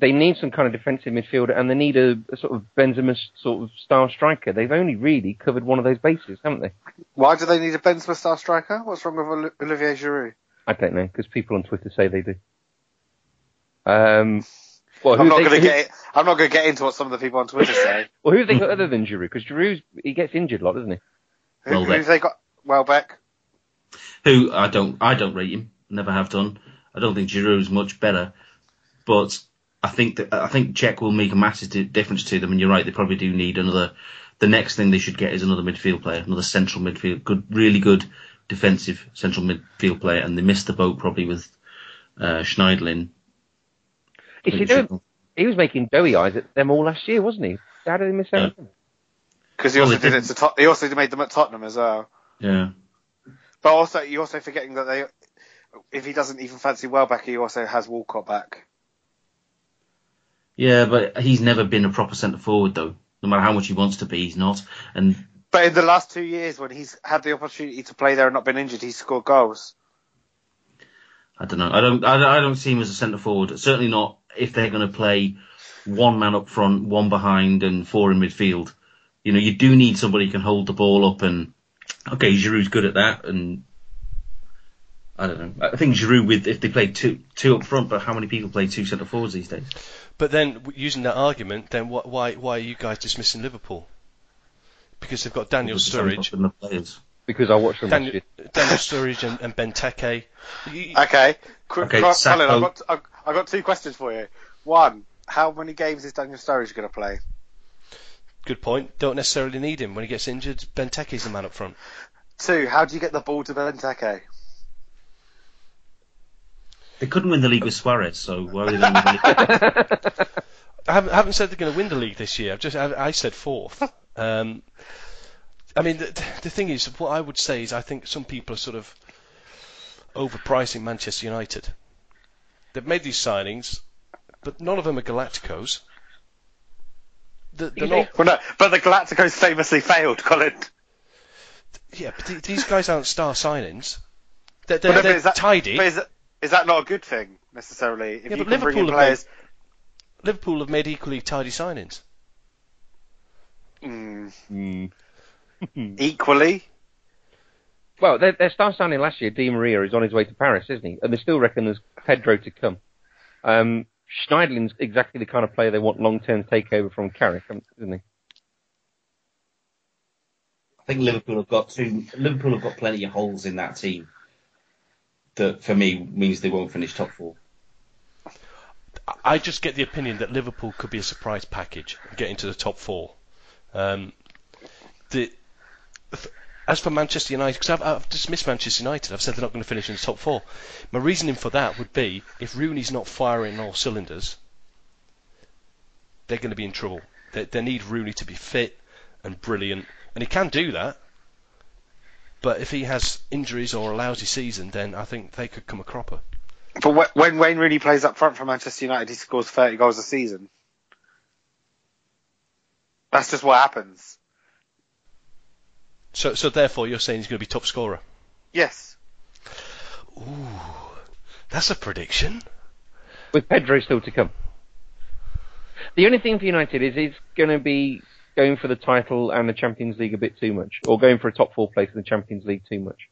[SPEAKER 1] They need some kind of defensive midfielder, and they need a, a sort of Benzema sort of star striker. They've only really covered one of those bases, haven't they?
[SPEAKER 4] Why do they need a Benzema star striker? What's wrong with Olivier Giroud?
[SPEAKER 1] I don't know because people on Twitter say they do. Um, well,
[SPEAKER 4] I'm not
[SPEAKER 1] they-
[SPEAKER 4] going to
[SPEAKER 1] who-
[SPEAKER 4] get. I'm not going to get into what some of the people on Twitter say.
[SPEAKER 1] Well, who have they got other than Giroud? Because Giroud's he gets injured a lot, doesn't he?
[SPEAKER 4] Who,
[SPEAKER 3] Welbeck.
[SPEAKER 4] who have they got? Welbeck.
[SPEAKER 3] Who I don't I don't rate him. Never have done. I don't think Giroud's much better, but I think that I think Cech will make a massive difference to them. And you're right, they probably do need another. The next thing they should get is another midfield player, another central midfield, good, really good defensive central midfield player. And they missed the boat probably with uh, Schneiderlin.
[SPEAKER 1] You see, they were- he was making doughy eyes at them all last year, wasn't he? How did he miss out?
[SPEAKER 4] Because he also
[SPEAKER 3] they
[SPEAKER 4] did it
[SPEAKER 3] didn't-
[SPEAKER 4] to Tot- he also made them at Tottenham as well.
[SPEAKER 3] Yeah.
[SPEAKER 4] But also, you're also forgetting that they, if he doesn't even fancy Welbeck, he also has Walcott back.
[SPEAKER 3] Yeah, but he's never been a proper centre forward though. No matter how much he wants to be, he's not. And
[SPEAKER 4] But in the last two years, when he's had the opportunity to play there and not been injured, he's scored goals.
[SPEAKER 3] I don't know. I don't. I don't, I don't see him as a centre forward. Certainly not if they're going to play one man up front, one behind, and four in midfield. You know, you do need somebody who can hold the ball up. And okay, Giroud's good at that. And I don't know. I think Giroud with if they played two two up front, but how many people play two centre forwards these days?
[SPEAKER 2] But then, using that argument, then wh- why why are you guys dismissing Liverpool? Because they've got Daniel Sturridge,
[SPEAKER 3] not enough players.
[SPEAKER 1] Because I watched them
[SPEAKER 2] Daniel. Daniel Sturridge and, and Benteke.
[SPEAKER 4] Okay. Qu-
[SPEAKER 3] Okay,
[SPEAKER 4] Colin,
[SPEAKER 3] Sacco.
[SPEAKER 4] I've got, I've, I've got two questions for you. One, how many games is Daniel Sturridge going to play?
[SPEAKER 2] Good point. Don't necessarily need him when he gets injured. Benteke's the man up front.
[SPEAKER 4] Two, how do you get the ball to Benteke?
[SPEAKER 3] They couldn't win the league with Suarez, so why would they win the league?
[SPEAKER 2] I haven't, I haven't said they're going to win the league this year. I've just I, I said fourth. Um, I mean, the, the thing is, what I would say is, I think some people are sort of overpricing Manchester United. They've made these signings, but none of them are Galacticos. They're, they're not.
[SPEAKER 4] Well, no, but the Galacticos famously failed, Colin.
[SPEAKER 2] Yeah, but th- these guys aren't star signings. They're, they're,
[SPEAKER 4] But, no, but
[SPEAKER 2] they're
[SPEAKER 4] is that,
[SPEAKER 2] tidy.
[SPEAKER 4] But is, that, is that not a good thing necessarily? If
[SPEAKER 2] Yeah,
[SPEAKER 4] you
[SPEAKER 2] but
[SPEAKER 4] can bring in
[SPEAKER 2] Liverpool have
[SPEAKER 4] players,
[SPEAKER 2] Liverpool have made equally tidy signings.
[SPEAKER 4] mm, equally.
[SPEAKER 1] Well, their, their star signing last year, Di Maria, is on his way to Paris, isn't he? And they still reckon there's Pedro to come. Um, Schneiderlin's exactly the kind of player they want long-term takeover from Carrick, isn't he?
[SPEAKER 3] I think Liverpool have got two. Liverpool have got plenty of holes in that team. That for me means they won't finish top four.
[SPEAKER 2] I- just get the opinion that Liverpool could be a surprise package and get into the top four. Um, the, as for Manchester United, because I've, I've dismissed Manchester United, I've said they're not going to finish in the top four. My reasoning for that would be if Rooney's not firing all cylinders, they're going to be in trouble. They, they need Rooney to be fit and brilliant, and he can do that. But if he has injuries or a lousy season, then I think they could come a cropper.
[SPEAKER 4] But when Wayne Rooney plays up front for Manchester United, he scores 30 goals a season. That's just what happens.
[SPEAKER 2] So, so therefore, you're saying he's going to be top scorer.
[SPEAKER 4] Yes.
[SPEAKER 2] Ooh, that's a prediction.
[SPEAKER 1] With Pedro still to come. The only thing for United is he's going to be going for the title and the Champions League a bit too much, or going for a top four place in the Champions League too much.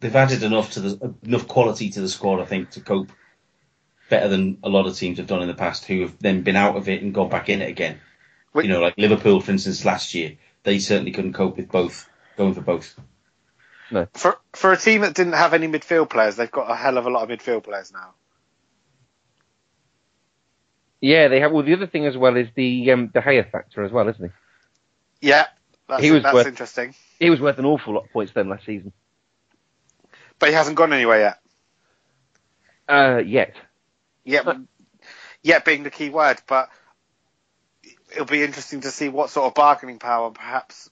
[SPEAKER 3] They've added enough to the enough quality to the squad, I think, to cope better than a lot of teams have done in the past, who have then been out of it and gone back in it again.
[SPEAKER 4] Wait-
[SPEAKER 3] You know, like Liverpool, for instance, last year, they certainly couldn't cope with both going for both. No.
[SPEAKER 4] For for a team that didn't have any midfield players, they've got a hell of a lot of midfield players now.
[SPEAKER 1] Yeah, they have. Well, the other thing as well is the um, De Gea factor as well, isn't he?
[SPEAKER 4] Yeah, that's,
[SPEAKER 1] He was
[SPEAKER 4] that's
[SPEAKER 1] worth-
[SPEAKER 4] interesting.
[SPEAKER 1] He was worth an awful lot of points then last season.
[SPEAKER 4] But he hasn't gone anywhere yet.
[SPEAKER 1] Uh, yet.
[SPEAKER 4] Yet, yet being the key word, but it'll be interesting to see what sort of bargaining power perhaps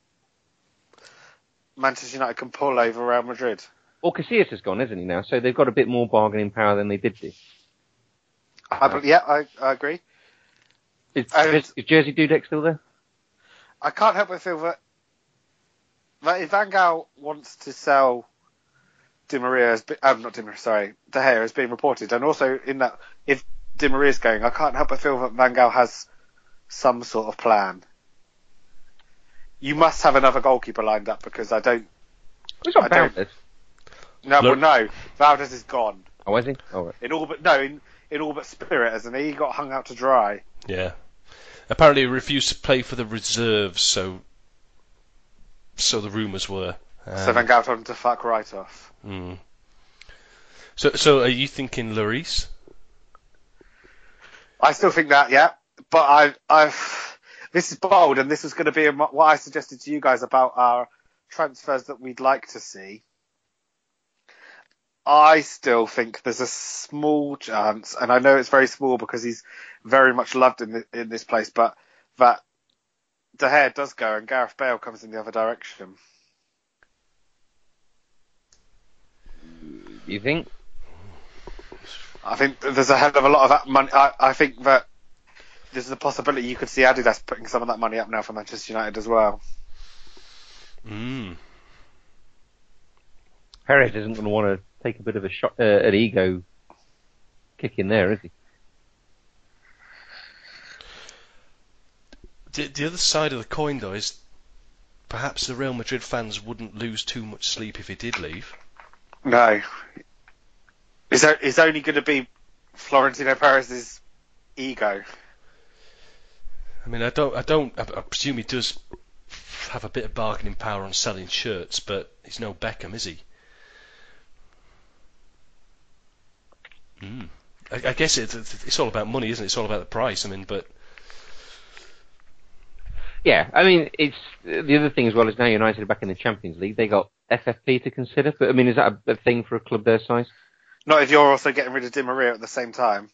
[SPEAKER 4] Manchester United can pull over Real Madrid.
[SPEAKER 1] Well, Casillas has gone, isn't he now? So they've got a bit more bargaining power than they did do.
[SPEAKER 4] I, yeah, I, I agree.
[SPEAKER 1] Is,
[SPEAKER 4] And-
[SPEAKER 1] is, is Jerzy Dudek still there?
[SPEAKER 4] I can't help but feel that, that if Van Gaal wants to sell Di Maria, as, be- um, not Di Maria, sorry, De Gea has been reported, and also in that, if Di Maria's going, I can't help but feel that Van Gaal has some sort of plan. You must have another goalkeeper lined up because I don't.
[SPEAKER 1] It's not
[SPEAKER 4] I don't-
[SPEAKER 1] Valdes.
[SPEAKER 4] No,
[SPEAKER 2] Look-
[SPEAKER 4] well, no, Valdes is gone
[SPEAKER 1] Oh, is he? Oh, right.
[SPEAKER 4] in all but no, in, in all but spirit, hasn't he? He got hung out to dry.
[SPEAKER 2] Yeah. Apparently, he refused to play for the reserves, so so the rumours were.
[SPEAKER 4] so
[SPEAKER 2] Um,
[SPEAKER 4] Van Gaal told him to fuck right off.
[SPEAKER 2] mm. So, so are you thinking Lloris?
[SPEAKER 4] I still think that, yeah. But I, I've, this is bold, and this is going to be what I suggested to you guys about our transfers that we'd like to see. I still think there's a small chance, and I know it's very small because he's very much loved in the, in this place, but that De Gea does go and Gareth Bale comes in the other direction.
[SPEAKER 1] You think?
[SPEAKER 4] I think there's a hell of a lot of that money. I, I think that there's a possibility you could see Adidas putting some of that money up now for Manchester United as well.
[SPEAKER 2] Mm.
[SPEAKER 1] Perez isn't going to want to take a bit of a shot, uh, an ego kick in there, is he?
[SPEAKER 2] The, the other side of the coin, though, is perhaps the Real Madrid fans wouldn't lose too much sleep if he did leave.
[SPEAKER 4] No. It's, o- it's only going to be Florentino Perez's ego.
[SPEAKER 2] I mean, I don't, I don't, I, I presume he does have a bit of bargaining power on selling shirts, but he's no Beckham, is he? Mm. I, I guess it, it's all about money, isn't it? It's all about the price. I mean, but
[SPEAKER 1] Yeah, I mean, it's the other thing as well is now United are back in the Champions League. They got FFP to consider, but I mean, is that a, a thing for a club their size?
[SPEAKER 4] Not if you're also getting rid of Di Maria at the same time.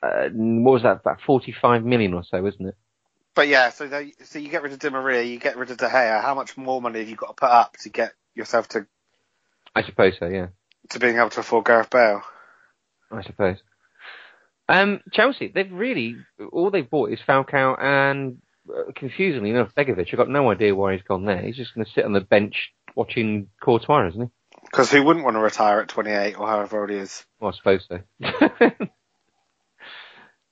[SPEAKER 1] Uh, what was that? About forty-five million or so, isn't it?
[SPEAKER 4] But yeah, so they, so you get rid of Di Maria, you get rid of De Gea. How much more money have you got to put up to get yourself to,
[SPEAKER 1] I suppose so. Yeah,
[SPEAKER 4] to being able to afford Gareth Bale?
[SPEAKER 1] I suppose. Um, Chelsea, they've really all they've bought is Falcao and uh, confusingly enough, Begovic. I've got no idea why he's gone there. He's just going to sit on the bench watching Courtois, isn't he?
[SPEAKER 4] Because who wouldn't want to retire at 28 or however old he is?
[SPEAKER 1] Well, I suppose so.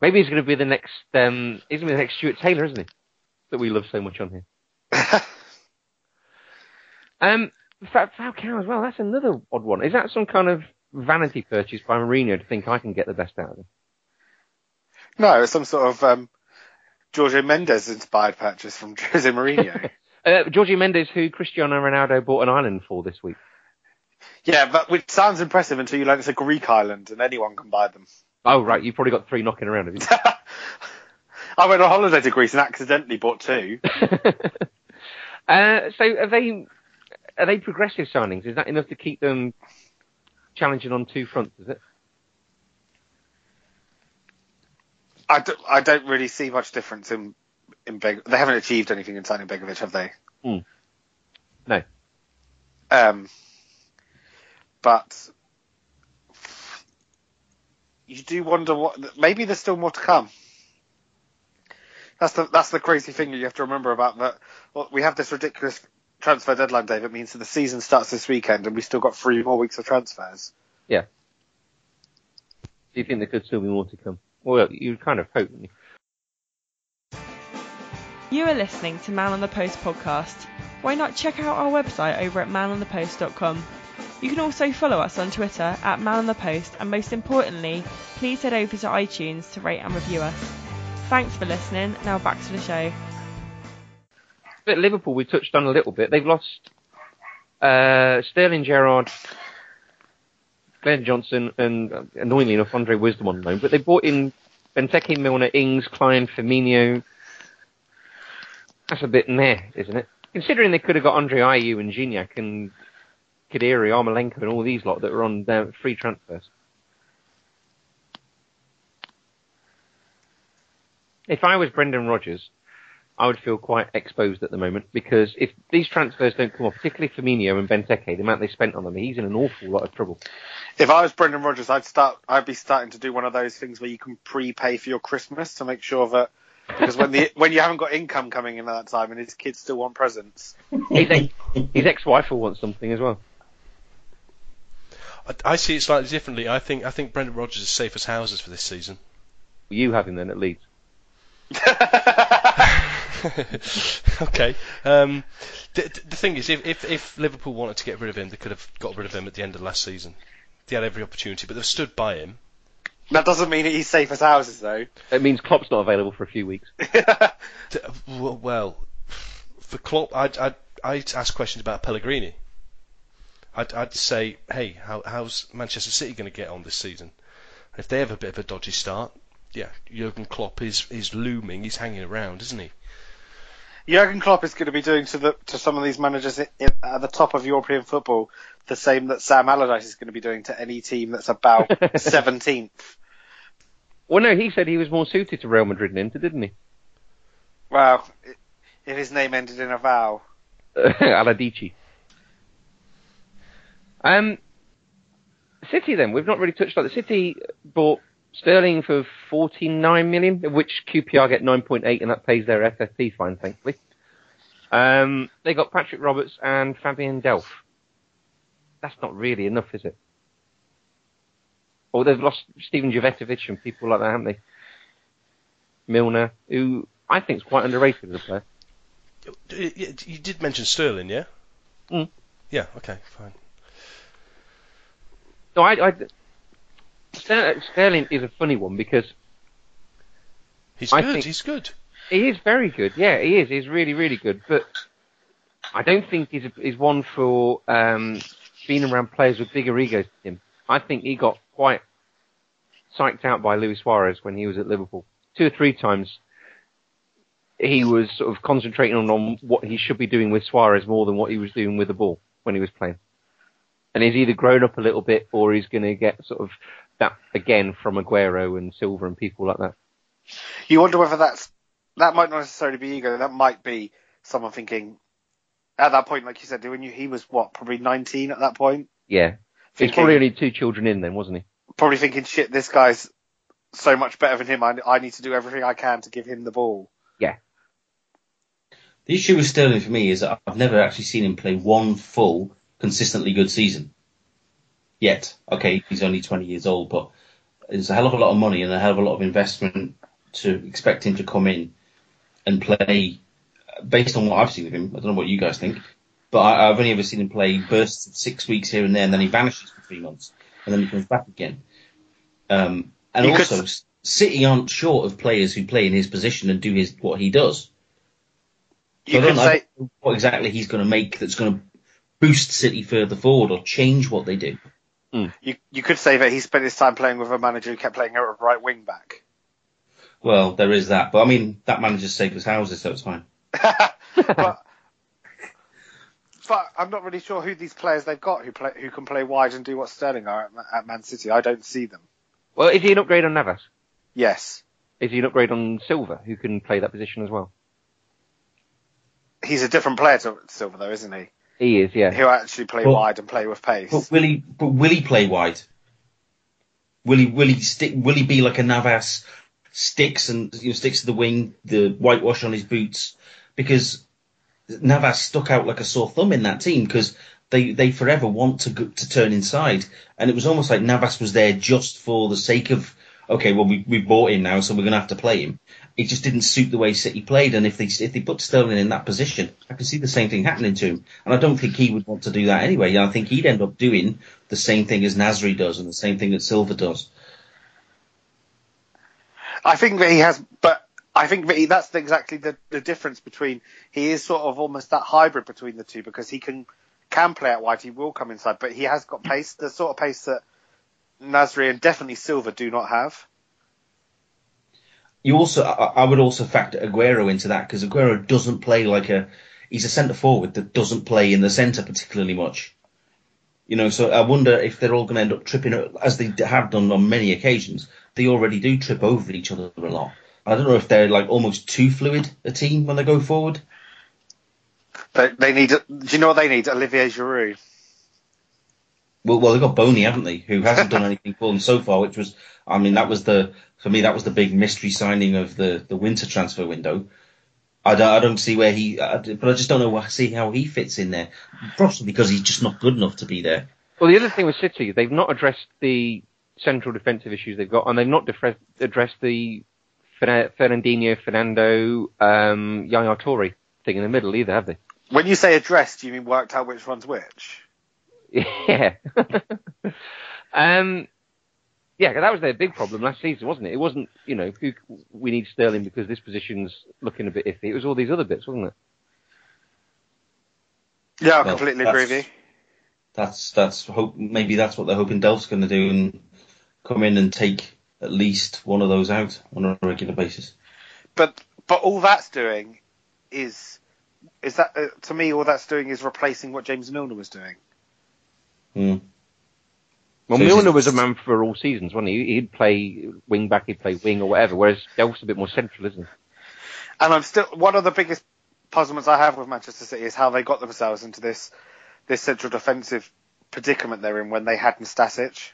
[SPEAKER 1] Maybe he's going to be the next. Um, he's going to be the next Stuart Taylor, isn't he? That we love so much on here. Um, Falcao as well. That's another odd one. Is that some kind of vanity purchase by Mourinho to think I can get the best out of him?
[SPEAKER 4] no, it's some sort of um, Giorgio Mendes inspired purchase from Jose Mourinho.
[SPEAKER 1] Uh, Jorge Mendes, who Cristiano Ronaldo bought an island for this week.
[SPEAKER 4] yeah, but which sounds impressive until you learn it's a Greek island and anyone can buy them.
[SPEAKER 1] Oh right, you've probably got three knocking around, have you?
[SPEAKER 4] I went on holiday to Greece and accidentally bought two.
[SPEAKER 1] uh, so are they are they progressive signings? Is that enough to keep them challenging on two fronts? Is it?
[SPEAKER 4] I don't, I don't really see much difference in in Beg. They haven't achieved anything in signing Begovic, have they?
[SPEAKER 1] Hmm. No.
[SPEAKER 4] Um, but you do wonder what. Maybe there's still more to come. That's the that's the crazy thing you have to remember about that. Well, we have this ridiculous transfer deadline, Dave. It means that the season starts this weekend, and we still got three more weeks of transfers. Yeah.
[SPEAKER 1] Do you think there could still be more to come? Well, you kind of hope. You?
[SPEAKER 5] you are listening to Man on the Post podcast. Why not check out our website over at manonthepost.com? You can also follow us on Twitter at Man on the Post, and most importantly, please head over to iTunes to rate and review us. Thanks for listening. Now back to the show.
[SPEAKER 1] But Liverpool, we touched on a little bit. They've lost uh, Sterling Gerrard, Glenn Johnson, and uh, annoyingly enough, Andre Wisdom on loan. But they brought in Benteke, Milner, Ings, Klein, Firmino. That's a bit meh, isn't it? Considering they could have got Andre Ayew and Gignac and Khedira, Armolenko and all these lot that were on uh, free transfers. If I was Brendan Rodgers, I would feel quite exposed at the moment because if these transfers don't come off, particularly Firmino and Benteke, the amount they spent on them, he's in an awful lot of trouble.
[SPEAKER 4] If I was Brendan Rodgers, I'd start. I'd be starting to do one of those things where you can prepay for your Christmas to make sure that because when the when you haven't got income coming in at that time and his kids still want presents.
[SPEAKER 1] His, ex, his ex-wife will want something as well.
[SPEAKER 2] I, I see it slightly differently. I think I think Brendan Rodgers is safe as houses for this season.
[SPEAKER 1] You have him then at Leeds.
[SPEAKER 2] okay. Um, the, the thing is, if, if, if Liverpool wanted to get rid of him, they could have got rid of him at the end of last season. They had every opportunity, but they've stood by him.
[SPEAKER 4] That doesn't mean he's safe as houses, though.
[SPEAKER 1] It means Klopp's not available for a few weeks.
[SPEAKER 2] D- w- Well, for Klopp, I'd, I'd, I'd ask questions about Pellegrini. I'd, I'd say, hey, how, how's Manchester City going to get on this season? If they have a bit of a dodgy start, yeah, Jurgen Klopp is, is looming. He's hanging around, isn't he?
[SPEAKER 4] Jurgen Klopp is going to be doing to the to some of these managers at the top of European football the same that Sam Allardyce is going to be doing to any team that's about 17th.
[SPEAKER 1] Well, no, he said he was more suited to Real Madrid than Inter, didn't he?
[SPEAKER 4] I- if his name ended in a vowel.
[SPEAKER 1] Aladici. Um, City then, we've not really touched on the City bought Sterling for 49 million, of which QPR get 9.8 and that pays their FFP fine, thankfully. Um, they got Patrick Roberts and Fabian Delph. That's not really enough, is it? Or they've lost Steven Jovetovic and people like that, haven't they? Milner, who I think is quite underrated as a player.
[SPEAKER 2] You did mention Sterling, yeah?
[SPEAKER 1] Mm.
[SPEAKER 2] Yeah, okay, fine.
[SPEAKER 1] No, I, I Sterling is a funny one because
[SPEAKER 2] He's
[SPEAKER 1] I
[SPEAKER 2] good, he's good.
[SPEAKER 1] he is very good. Yeah, he is. He's really, really good. But I don't think he's, a, he's one for um, being around players with bigger egos than him. I think he got quite psyched out by Luis Suarez when he was at Liverpool. Two or three times he was sort of concentrating on, on what he should be doing with Suarez more than what he was doing with the ball when he was playing. And he's either grown up a little bit or he's going to get sort of that again from Aguero and Silva and people like that.
[SPEAKER 4] You wonder whether that's that might not necessarily be ego. That might be someone thinking at that point, like you said, when you, he was what probably 19 at that point,
[SPEAKER 1] Yeah. He's probably only two children in then, wasn't he?
[SPEAKER 4] probably thinking, shit, this guy's so much better than him. I, I need to do everything I can to give him the ball. Yeah.
[SPEAKER 3] The issue with Sterling for me is that I've never actually seen him play one full, consistently good season. Yet, okay, he's only 20 years old, but there's a hell of a lot of money and a hell of a lot of investment to expect him to come in and play uh, based on what I've seen of him. I don't know what you guys think, but I, I've only ever seen him play bursts of six weeks here and there, and then he vanishes for three months, and then he comes back again. Um, and
[SPEAKER 4] You
[SPEAKER 3] also,
[SPEAKER 4] s-
[SPEAKER 3] City aren't short of players who play in his position and do his what he does. So
[SPEAKER 4] You
[SPEAKER 3] I don't,
[SPEAKER 4] say
[SPEAKER 3] don't know what exactly he's going to make that's going to boost City further forward or change what they do. Hmm.
[SPEAKER 4] you, you could say that he spent his time playing with a manager who kept playing her at right wing back.
[SPEAKER 3] Well, there is that, but I mean that manager's safe as houses, so it's fine.
[SPEAKER 4] but, but I'm not really sure who these players they've got who play who can play wide and do what Sterling are at, at Man City. I don't see them.
[SPEAKER 1] Well, is he an upgrade on Navas?
[SPEAKER 4] Yes,
[SPEAKER 1] Is he an upgrade on Silva, who can play that position as well?
[SPEAKER 4] he's a different player to Silva though, isn't he?
[SPEAKER 1] He is, yeah.
[SPEAKER 4] He'll actually play
[SPEAKER 3] Well-
[SPEAKER 4] wide and play with pace.
[SPEAKER 3] But will he? But will he play wide? Will he? Will he stick? Will he be like a Navas, sticks and you know sticks to the wing, the whitewash on his boots? Because Navas stuck out like a sore thumb in that team because they they forever want to go, to turn inside, and it was almost like Navas was there just for the sake of okay, well we we bought him now, so we're gonna have to play him. It just didn't suit the way City played, and if they if they put Sterling in that position, I can see the same thing happening to him. And I don't think he would want to do that anyway. I think he'd end up doing the same thing as Nasri does, and the same thing that Silva does.
[SPEAKER 4] I think that he has, but I think that he, that's exactly the, the difference between he is sort of almost that hybrid between the two because he can can play out wide, he will come inside, but he has got pace, the sort of pace that Nasri and definitely Silva do not have.
[SPEAKER 3] You also, I, I would also factor Aguero into that because Aguero doesn't play like a, he's a centre forward that doesn't play in the centre particularly much. You know, so I wonder if they're all going to end up tripping, as they have done on many occasions. They already do trip over each other a lot. I don't know if they're like almost too fluid a team when they go forward.
[SPEAKER 4] They, they need. Do you know what they need? Olivier Giroud.
[SPEAKER 3] Well, well, they've got Bony, haven't they? Who hasn't done anything for them so far, which was, I mean, that was the for me that was the big mystery signing of the the winter transfer window. I don't, I don't see where he, I, but I just don't know I see how he fits in there. Possibly because he's just not good enough to be there.
[SPEAKER 1] Well, the other thing with City, they've not addressed the central defensive issues they've got, and they've not defre- addressed the Fernandinho, Fernando, um, Yaya Toure thing in the middle either, have they?
[SPEAKER 4] When you say addressed, do you mean worked out which one's which?
[SPEAKER 1] Yeah. um, yeah, that was their big problem last season, wasn't it? It wasn't, you know, who, we need Sterling because this position's looking a bit iffy. It was all these other bits, wasn't it?
[SPEAKER 4] Yeah, I
[SPEAKER 3] Well,
[SPEAKER 4] completely agree with you.
[SPEAKER 3] That's that's hope maybe that's what they're hoping Delph's going to do and come in and take at least one of those out on a regular basis.
[SPEAKER 4] But but all that's doing is is that uh, to me all that's doing is replacing what James Milner was doing.
[SPEAKER 3] Hmm.
[SPEAKER 1] Well,
[SPEAKER 3] So
[SPEAKER 1] Milner was a man for all seasons, wasn't he? He'd play wing back, he'd play wing or whatever, whereas Delph's a bit more central, isn't he?
[SPEAKER 4] And I'm still one of the biggest puzzlements I have with Manchester City is how they got themselves into this this central defensive predicament they're in when they had Nastasic.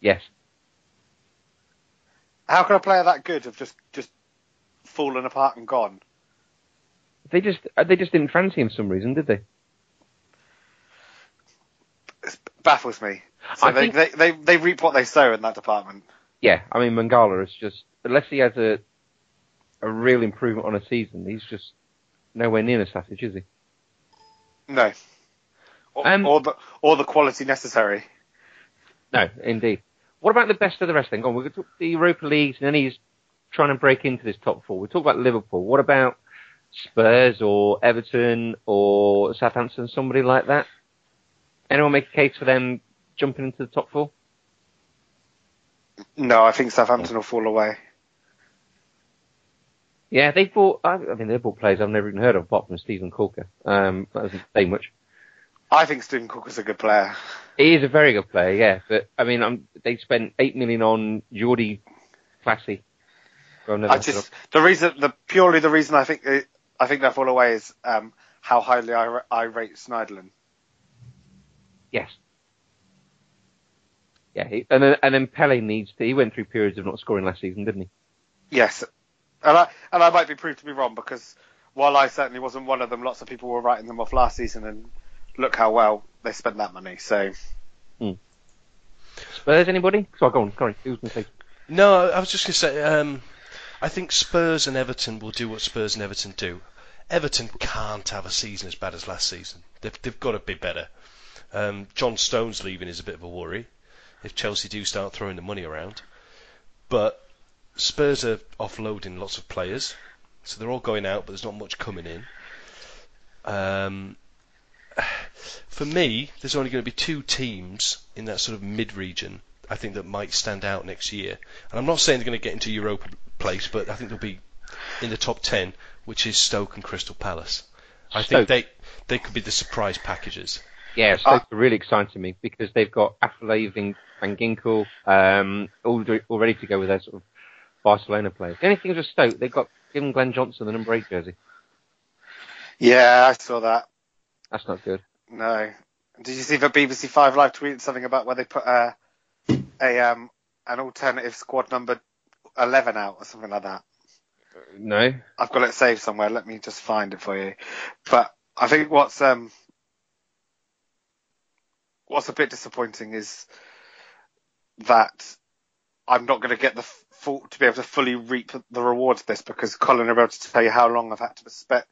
[SPEAKER 1] Yes.
[SPEAKER 4] How can a player that good have just just fallen apart and gone?
[SPEAKER 1] They just uh, they just didn't fancy him for some reason, did they?
[SPEAKER 4] It baffles me. So
[SPEAKER 1] I
[SPEAKER 4] they,
[SPEAKER 1] think-
[SPEAKER 4] they, they they reap what they sow in that department.
[SPEAKER 1] Yeah, I mean Mangala is just unless he has a a real improvement on a season, he's just nowhere near Nastasic, is he?
[SPEAKER 4] No. Or,
[SPEAKER 1] Um,
[SPEAKER 4] or the or the quality necessary.
[SPEAKER 1] No, indeed. What about the best of the rest then? Go on, we could talk the Europa Leagues, and then he's trying to break into this top four. We talk about Liverpool. What about Spurs or Everton or Southampton, somebody like that? Anyone make a case for them jumping into the top four?
[SPEAKER 4] No, I think Southampton will fall away.
[SPEAKER 1] Yeah, they bought. I I mean, they bought players I've never even heard of, apart from Steven Caulker. Um, that doesn't say much.
[SPEAKER 4] I think Stephen Cook is a good player.
[SPEAKER 1] He is a very good player, yeah. But I mean, um they spent eight million on Jordy Clasie.
[SPEAKER 4] I just the reason the purely the reason I think it, I think they'll fall away is um, how highly I, I rate Schneiderlin.
[SPEAKER 1] Yes. Yeah, he, and then and then Pelle needs to. He went through periods of not scoring last season, didn't he?
[SPEAKER 4] Yes, and I and I might be proved to be wrong because while I certainly wasn't one of them, lots of people were writing them off last season, and look how well they spent that money. So
[SPEAKER 1] Spurs, anybody? So go on, sorry, who's going to say?
[SPEAKER 2] No, I I was just going to say, um, I think Spurs and Everton will do what Spurs and Everton do. Everton can't have a season as bad as last season. They've, they've got to be better. Um, John Stones leaving is a bit of a worry if Chelsea do start throwing the money around. But Spurs are offloading lots of players, so they're all going out, but there's not much coming in. Um, for me, there's only going to be two teams in that sort of mid-region I think that might stand out next year. And I'm not saying they're going to get into Europa place, but I think they'll be in the top 10, which is Stoke and Crystal Palace. I
[SPEAKER 1] Stoke.
[SPEAKER 2] think they they could be the surprise packages.
[SPEAKER 1] Yeah, Stoke are really exciting to me because they've got Afellay and Van Ginkel um, all, do- all ready to go with their sort of Barcelona players. The only thing with Stoke, they've got given Glenn Johnson the number eight jersey.
[SPEAKER 4] yeah, I saw that.
[SPEAKER 1] That's not good.
[SPEAKER 4] No, did you see the BBC Five Live tweeted something about where they put a a um an alternative squad number eleven out or something like that?
[SPEAKER 1] No.
[SPEAKER 4] I've got it saved somewhere. Let me just find it for you. But I think what's um what's a bit disappointing is that I'm not going to get the full to be able to fully reap the rewards of this because Colin will be able to tell you how long I've had to spe-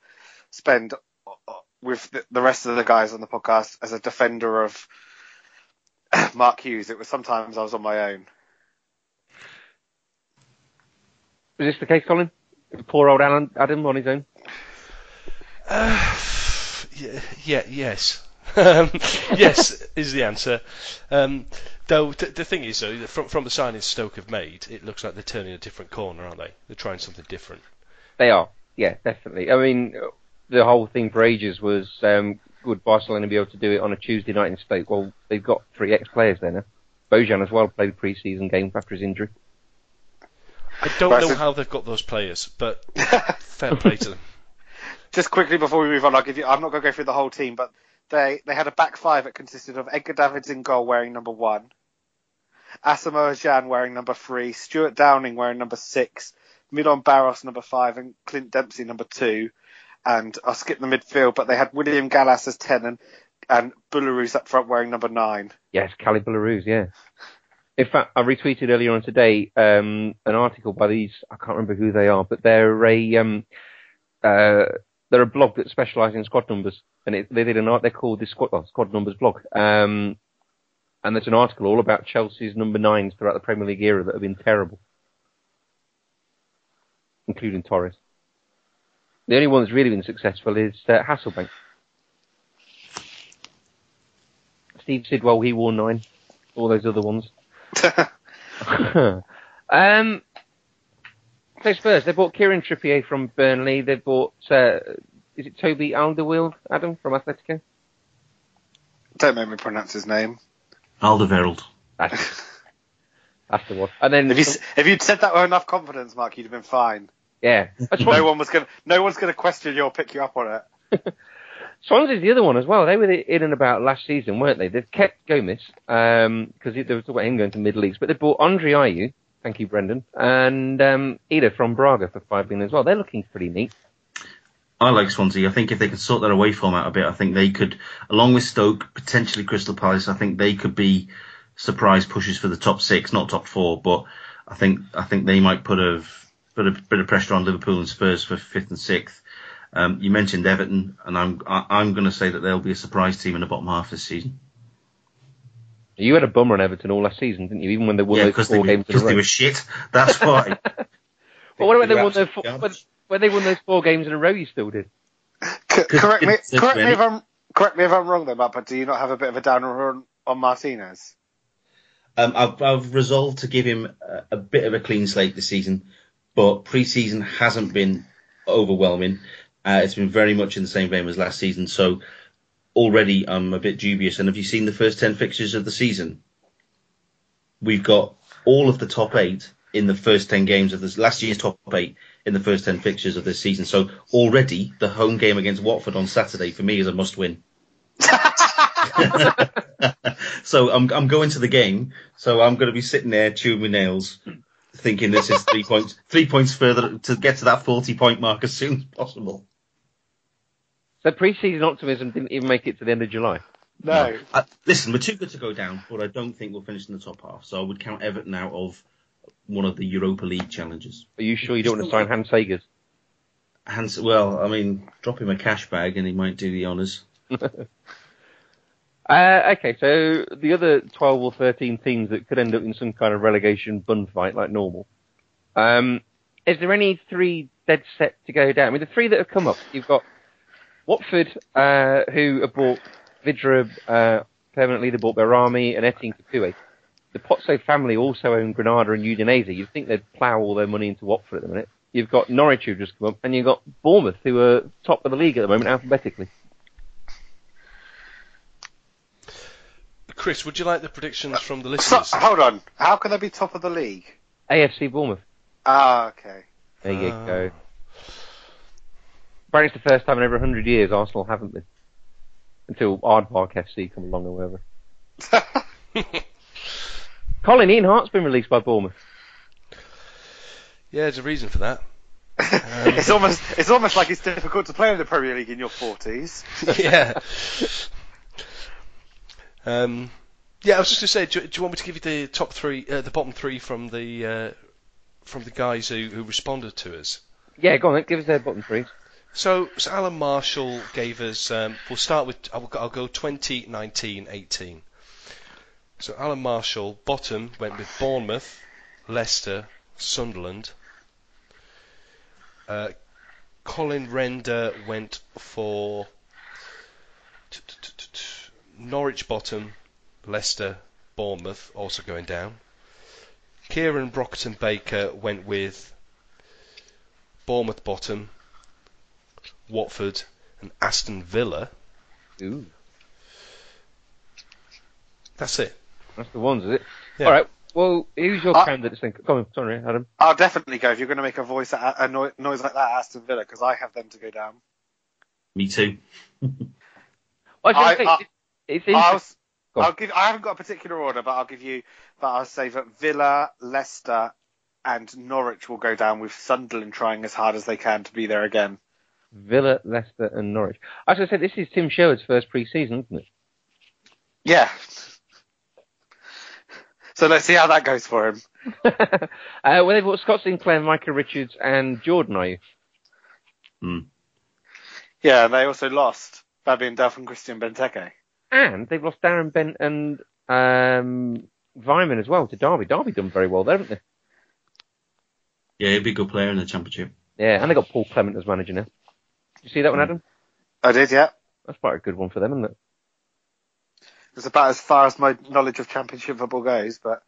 [SPEAKER 4] spend uh, with the, the rest of the guys on the podcast as a defender of Mark Hughes. It was sometimes I was on my own.
[SPEAKER 1] Is this the case, Colin? Poor old Alan Adam on his own.
[SPEAKER 2] Uh, yeah, yeah yes. Um, yes, is the answer. Um, though t- the thing is, though, from from the signings Stoke have made, it looks like they're turning a different corner, aren't they? They're trying something different.
[SPEAKER 1] They are, yeah, definitely. I mean, the whole thing for ages was um, would Barcelona be able to do it on a Tuesday night in Stoke? Well, they've got three ex-players there now. Bojan as well played pre-season game after his injury.
[SPEAKER 2] I don't
[SPEAKER 4] Right,
[SPEAKER 2] know
[SPEAKER 4] so-
[SPEAKER 2] how they've got those players, but fair play to them.
[SPEAKER 4] Just quickly before we move on, I'll give you. I'm not going to go through the whole team, but they they had a back five that consisted of Edgar Davids in goal wearing number one, Asamoah Gyan wearing number three, Stuart Downing wearing number six, Midon Barros number five, and Clint Dempsey number two. And I'll skip the midfield, but they had William Gallas as ten and and Belarus up front wearing number nine.
[SPEAKER 1] Yes, Cali Belarus, yeah. In fact, I retweeted earlier on today um, an article by these. I can't remember who they are, but they're a um, uh, they're a blog that specialises in squad numbers, and it, they did an art. They're called the squad oh, squad numbers blog, um, and there's an article all about Chelsea's number nines throughout the Premier League era that have been terrible, including Torres. The only one that's really been successful is uh, Hasselbaink. Steve Sidwell, he wore nine. All those other ones. um, so Spurs, they bought Kieran Trippier from Burnley. They bought, uh, is it Toby Alderweireld, Adam, from Atletico?
[SPEAKER 4] Don't make me pronounce his name.
[SPEAKER 3] Alderweireld.
[SPEAKER 1] That's, that's the one. And then,
[SPEAKER 4] If you, if you'd said that with enough confidence, Mark, you'd have been fine.
[SPEAKER 1] yeah.
[SPEAKER 4] No one was gonna no one's gonna question you or pick you up on it.
[SPEAKER 1] Swansea's the other one as well. They were in and about last season, weren't they? They've kept Gomis because they were talking about him going to Middle leagues, but they bought Andre Ayew, thank you, Brendan, and um, Eder from Braga for five million as well. They're looking pretty neat.
[SPEAKER 3] I like Swansea. I think if they could sort their away form out a bit, I think they could, along with Stoke, potentially Crystal Palace, I think they could be surprise pushes for the top six, not top four, but I think I think they might put a put a bit of pressure on Liverpool and Spurs for fifth and sixth. Um, you mentioned Everton, and I'm I, I'm going to say that they'll be a surprise team in the bottom half this season.
[SPEAKER 1] You had a bummer on Everton all last season, didn't you? Even when they won
[SPEAKER 3] yeah,
[SPEAKER 1] those
[SPEAKER 3] because they,
[SPEAKER 1] four
[SPEAKER 3] were-
[SPEAKER 1] games in a
[SPEAKER 3] because they were shit. That's why.
[SPEAKER 1] But what about
[SPEAKER 3] They
[SPEAKER 1] they won those four, when, when they won those four games in a row? You still did.
[SPEAKER 4] C- correct me,
[SPEAKER 3] it's- it's
[SPEAKER 4] correct me if I'm correct me if I'm wrong though, Matt. But do you not have a bit of a downer on, on Martinez?
[SPEAKER 3] Um, I've, I've resolved to give him a, a bit of a clean slate this season, but pre-season hasn't been overwhelming. Uh, it's been very much in the same vein as last season, so already I'm a bit dubious. And have you seen the first 10 fixtures of the season? We've got all of the top eight in the first 10 games of this last year's top eight in the first 10 fixtures of this season. So already the home game against Watford on Saturday for me is a must win. so I'm I'm going to the game. So I'm going to be sitting there chewing my nails, thinking this is three points three points further to get to that forty point mark as soon as possible.
[SPEAKER 1] So pre-season optimism didn't even make it to the end of July.
[SPEAKER 4] No.
[SPEAKER 3] Uh, listen, we're too good to go down, but I don't think we'll finish in the top half. So I would count Everton out of one of the Europa League challenges.
[SPEAKER 1] Are you sure you don't want to sign Hans Segers?
[SPEAKER 3] Hans, well, I mean, drop him a cash bag and he might do the honours.
[SPEAKER 1] Uh, okay, so the other 12 or 13 teams that could end up in some kind of relegation bun fight like normal. Um, is there any three dead set to go down? I mean, the three that have come up, you've got Watford, uh, who have bought Vydra uh, permanently, they bought Behrami and Etienne Capoue. The Pozzo family also own Granada and Udinese. You'd think they'd plough all their money into Watford at the minute. You've got Norwich who've just come up, and you've got Bournemouth who are top of the league at the moment alphabetically.
[SPEAKER 2] Chris, would you like the predictions from the
[SPEAKER 4] So,
[SPEAKER 2] listeners?
[SPEAKER 4] hold on. How can they be top of the league?
[SPEAKER 1] AFC Bournemouth.
[SPEAKER 4] Ah, okay.
[SPEAKER 1] There you go. Apparently it's the first time in over 100 years Arsenal haven't been. Until Aardvark FC come along or whatever. Colin Ian Harte's been released by Bournemouth.
[SPEAKER 2] Yeah, there's a reason for that.
[SPEAKER 4] it's almost it's almost like it's difficult to play in the Premier League in your forties.
[SPEAKER 2] yeah. Um, yeah, I was just going to say, do, do you want me to give you the top three, uh, the bottom three from the uh, from the guys who, who responded to us?
[SPEAKER 1] Yeah, go on give us their bottom three.
[SPEAKER 2] So, so Alan Marshall gave us. Um, we'll start with. I'll, I'll go 2019 18. So Alan Marshall bottom went with Bournemouth, Leicester, Sunderland. Uh, Colin Render went for. Norwich bottom, Leicester, Bournemouth also going down. Kieran Brockton Baker went with Bournemouth bottom, Watford, and Aston Villa.
[SPEAKER 1] Ooh,
[SPEAKER 2] That's it.
[SPEAKER 1] that's the ones, is it?
[SPEAKER 2] Yeah.
[SPEAKER 1] All right. Well, who's your
[SPEAKER 4] Uh,
[SPEAKER 1] candidate? Think. Come on, sorry, Adam.
[SPEAKER 4] I'll definitely go if you're going to make a voice a, a noise like that, Aston Villa, because I have them to go down.
[SPEAKER 3] Me too.
[SPEAKER 1] I, was gonna
[SPEAKER 4] I-
[SPEAKER 1] say,
[SPEAKER 4] I-
[SPEAKER 1] it's, it's
[SPEAKER 4] I'll,
[SPEAKER 1] interesting.
[SPEAKER 4] s-
[SPEAKER 1] Go on.
[SPEAKER 4] I'll give. I haven't got a particular order, but I'll give you. But I'll say that Villa, Leicester, and Norwich will go down with Sunderland trying as hard as they can to be there again.
[SPEAKER 1] Villa, Leicester, and Norwich. As I said, this is Tim Sherwood's first pre-season, isn't it?
[SPEAKER 4] Yeah. So let's see how that goes for him.
[SPEAKER 1] uh, well, they've got Scott Sinclair, Micah Richards, and Jordan. Are you?
[SPEAKER 3] Hmm.
[SPEAKER 4] Yeah, and they also lost Fabian Duff and Christian Benteke.
[SPEAKER 1] And they've lost Darren Bent and um, Weimann as well to Derby. Derby done very well there, haven't they?
[SPEAKER 3] Yeah, he'd be a good player in the championship.
[SPEAKER 1] Yeah, and they got Paul Clement as manager now. Did you see that one, Adam?
[SPEAKER 4] I did, yeah.
[SPEAKER 1] That's quite a good one for them, isn't it?
[SPEAKER 4] It's about as far as my knowledge of championship football goes, but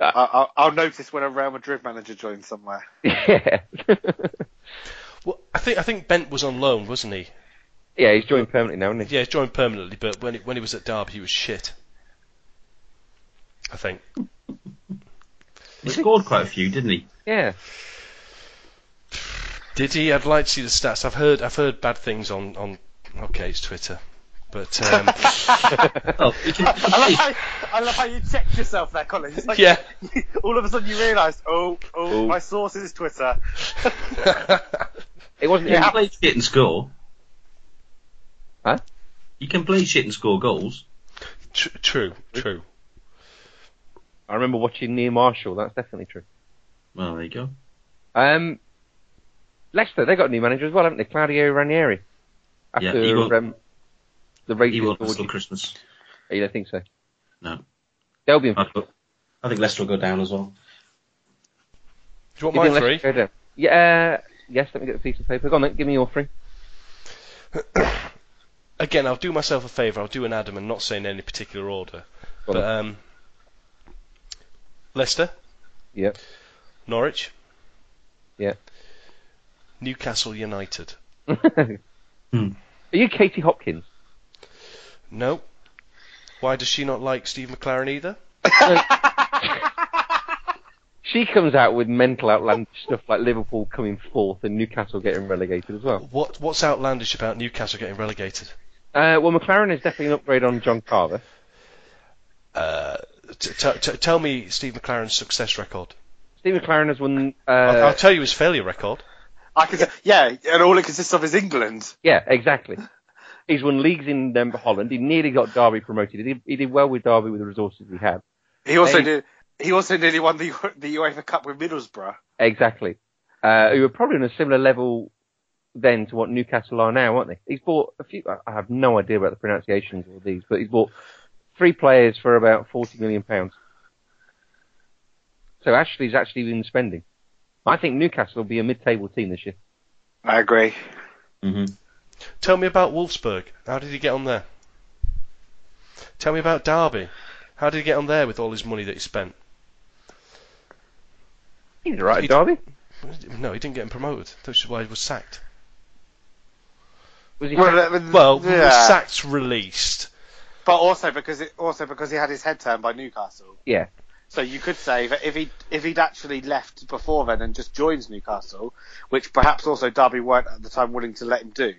[SPEAKER 1] Uh,
[SPEAKER 4] I, I'll, I'll notice when a Real Madrid manager joins somewhere.
[SPEAKER 1] Yeah.
[SPEAKER 2] Well, I think I think Bent was on loan, wasn't he?
[SPEAKER 1] yeah, he's joined permanently now, isn't he?
[SPEAKER 2] Yeah, he's joined permanently, but when he, when he was at Derby, he was shit. I think.
[SPEAKER 3] He scored quite a few, didn't he?
[SPEAKER 1] Yeah.
[SPEAKER 2] Did he? I'd like to see the stats. I've heard I've heard bad things on on. Okay, it's Twitter, but um,
[SPEAKER 3] Oh, he can,
[SPEAKER 4] I love, how, I love how you checked yourself there, Colin. It's like
[SPEAKER 2] yeah.
[SPEAKER 4] all of a sudden you realised, oh, oh,
[SPEAKER 1] Oh.
[SPEAKER 4] my source is Twitter.
[SPEAKER 1] It wasn't
[SPEAKER 3] you
[SPEAKER 1] him.
[SPEAKER 3] can play shit and score.
[SPEAKER 1] Huh?
[SPEAKER 3] You can play shit and score goals.
[SPEAKER 2] Tr- true, true.
[SPEAKER 1] I remember watching Neil Marshall. That's definitely true.
[SPEAKER 3] Well, there you go.
[SPEAKER 1] Um, Leicester, they got a new manager as well, haven't they? Claudio Ranieri. After
[SPEAKER 3] Yeah, he won't-
[SPEAKER 1] um, the
[SPEAKER 3] He
[SPEAKER 1] racist
[SPEAKER 3] won't
[SPEAKER 1] orgy.
[SPEAKER 3] until Christmas.
[SPEAKER 1] You don't think so?
[SPEAKER 3] No.
[SPEAKER 1] They'll be in.
[SPEAKER 3] I I think Leicester will go down as well.
[SPEAKER 2] Do you want
[SPEAKER 1] You
[SPEAKER 2] my three?
[SPEAKER 1] Leicester go down? Yeah. Uh, yes. Let me get the piece of paper. Go on then. Give me your three.
[SPEAKER 2] Again, I'll do myself a favour. I'll do an Adam and not say in any particular order.
[SPEAKER 1] Go on
[SPEAKER 2] But um, Leicester,
[SPEAKER 1] Yep.
[SPEAKER 2] Norwich,
[SPEAKER 1] Yeah.
[SPEAKER 2] Newcastle United.
[SPEAKER 1] Are you Katie Hopkins?
[SPEAKER 2] No. Why does she not like Steve McClaren either?
[SPEAKER 1] She comes out with mental outlandish stuff like Liverpool coming fourth and Newcastle getting relegated as well.
[SPEAKER 2] What What's outlandish about Newcastle getting relegated?
[SPEAKER 1] Uh, well, McClaren is definitely an upgrade on John Carver.
[SPEAKER 2] Uh, t- t- t- tell me Steve McClaren's success record.
[SPEAKER 1] Steve McClaren has won. Uh,
[SPEAKER 2] I'll, I'll tell you his failure record.
[SPEAKER 4] I can say, yeah, and all it consists of is England.
[SPEAKER 1] Yeah, exactly. He's won leagues in um, Holland. He nearly got Derby promoted. He did, he did well with Derby with the resources he had.
[SPEAKER 4] He also did. He also nearly won the the UEFA Cup with Middlesbrough.
[SPEAKER 1] Exactly. Uh, who were probably on a similar level then to what Newcastle are now, aren't they? He's bought a few. I- I have no idea about the pronunciations of these, but he's bought three players for about forty million pounds. So Ashley's actually been spending. I think Newcastle will be a mid-table team this year.
[SPEAKER 4] I agree.
[SPEAKER 3] hmm
[SPEAKER 2] Tell me about Wolfsburg. How did he get on there? Tell me about Derby. How did he get on there with all his money that he spent?
[SPEAKER 1] He's all right,
[SPEAKER 2] He-
[SPEAKER 1] at Derby.
[SPEAKER 2] No, he didn't get him promoted. That's why he was sacked.
[SPEAKER 1] Was he?
[SPEAKER 4] Well,
[SPEAKER 1] sacked?
[SPEAKER 2] Well, he was sacked, released.
[SPEAKER 4] but also because it also because he had his head turned by Newcastle.
[SPEAKER 1] yeah.
[SPEAKER 4] So you could say that if he if he'd actually left before then and just joins Newcastle, which perhaps also Derby weren't at the time willing to let him do,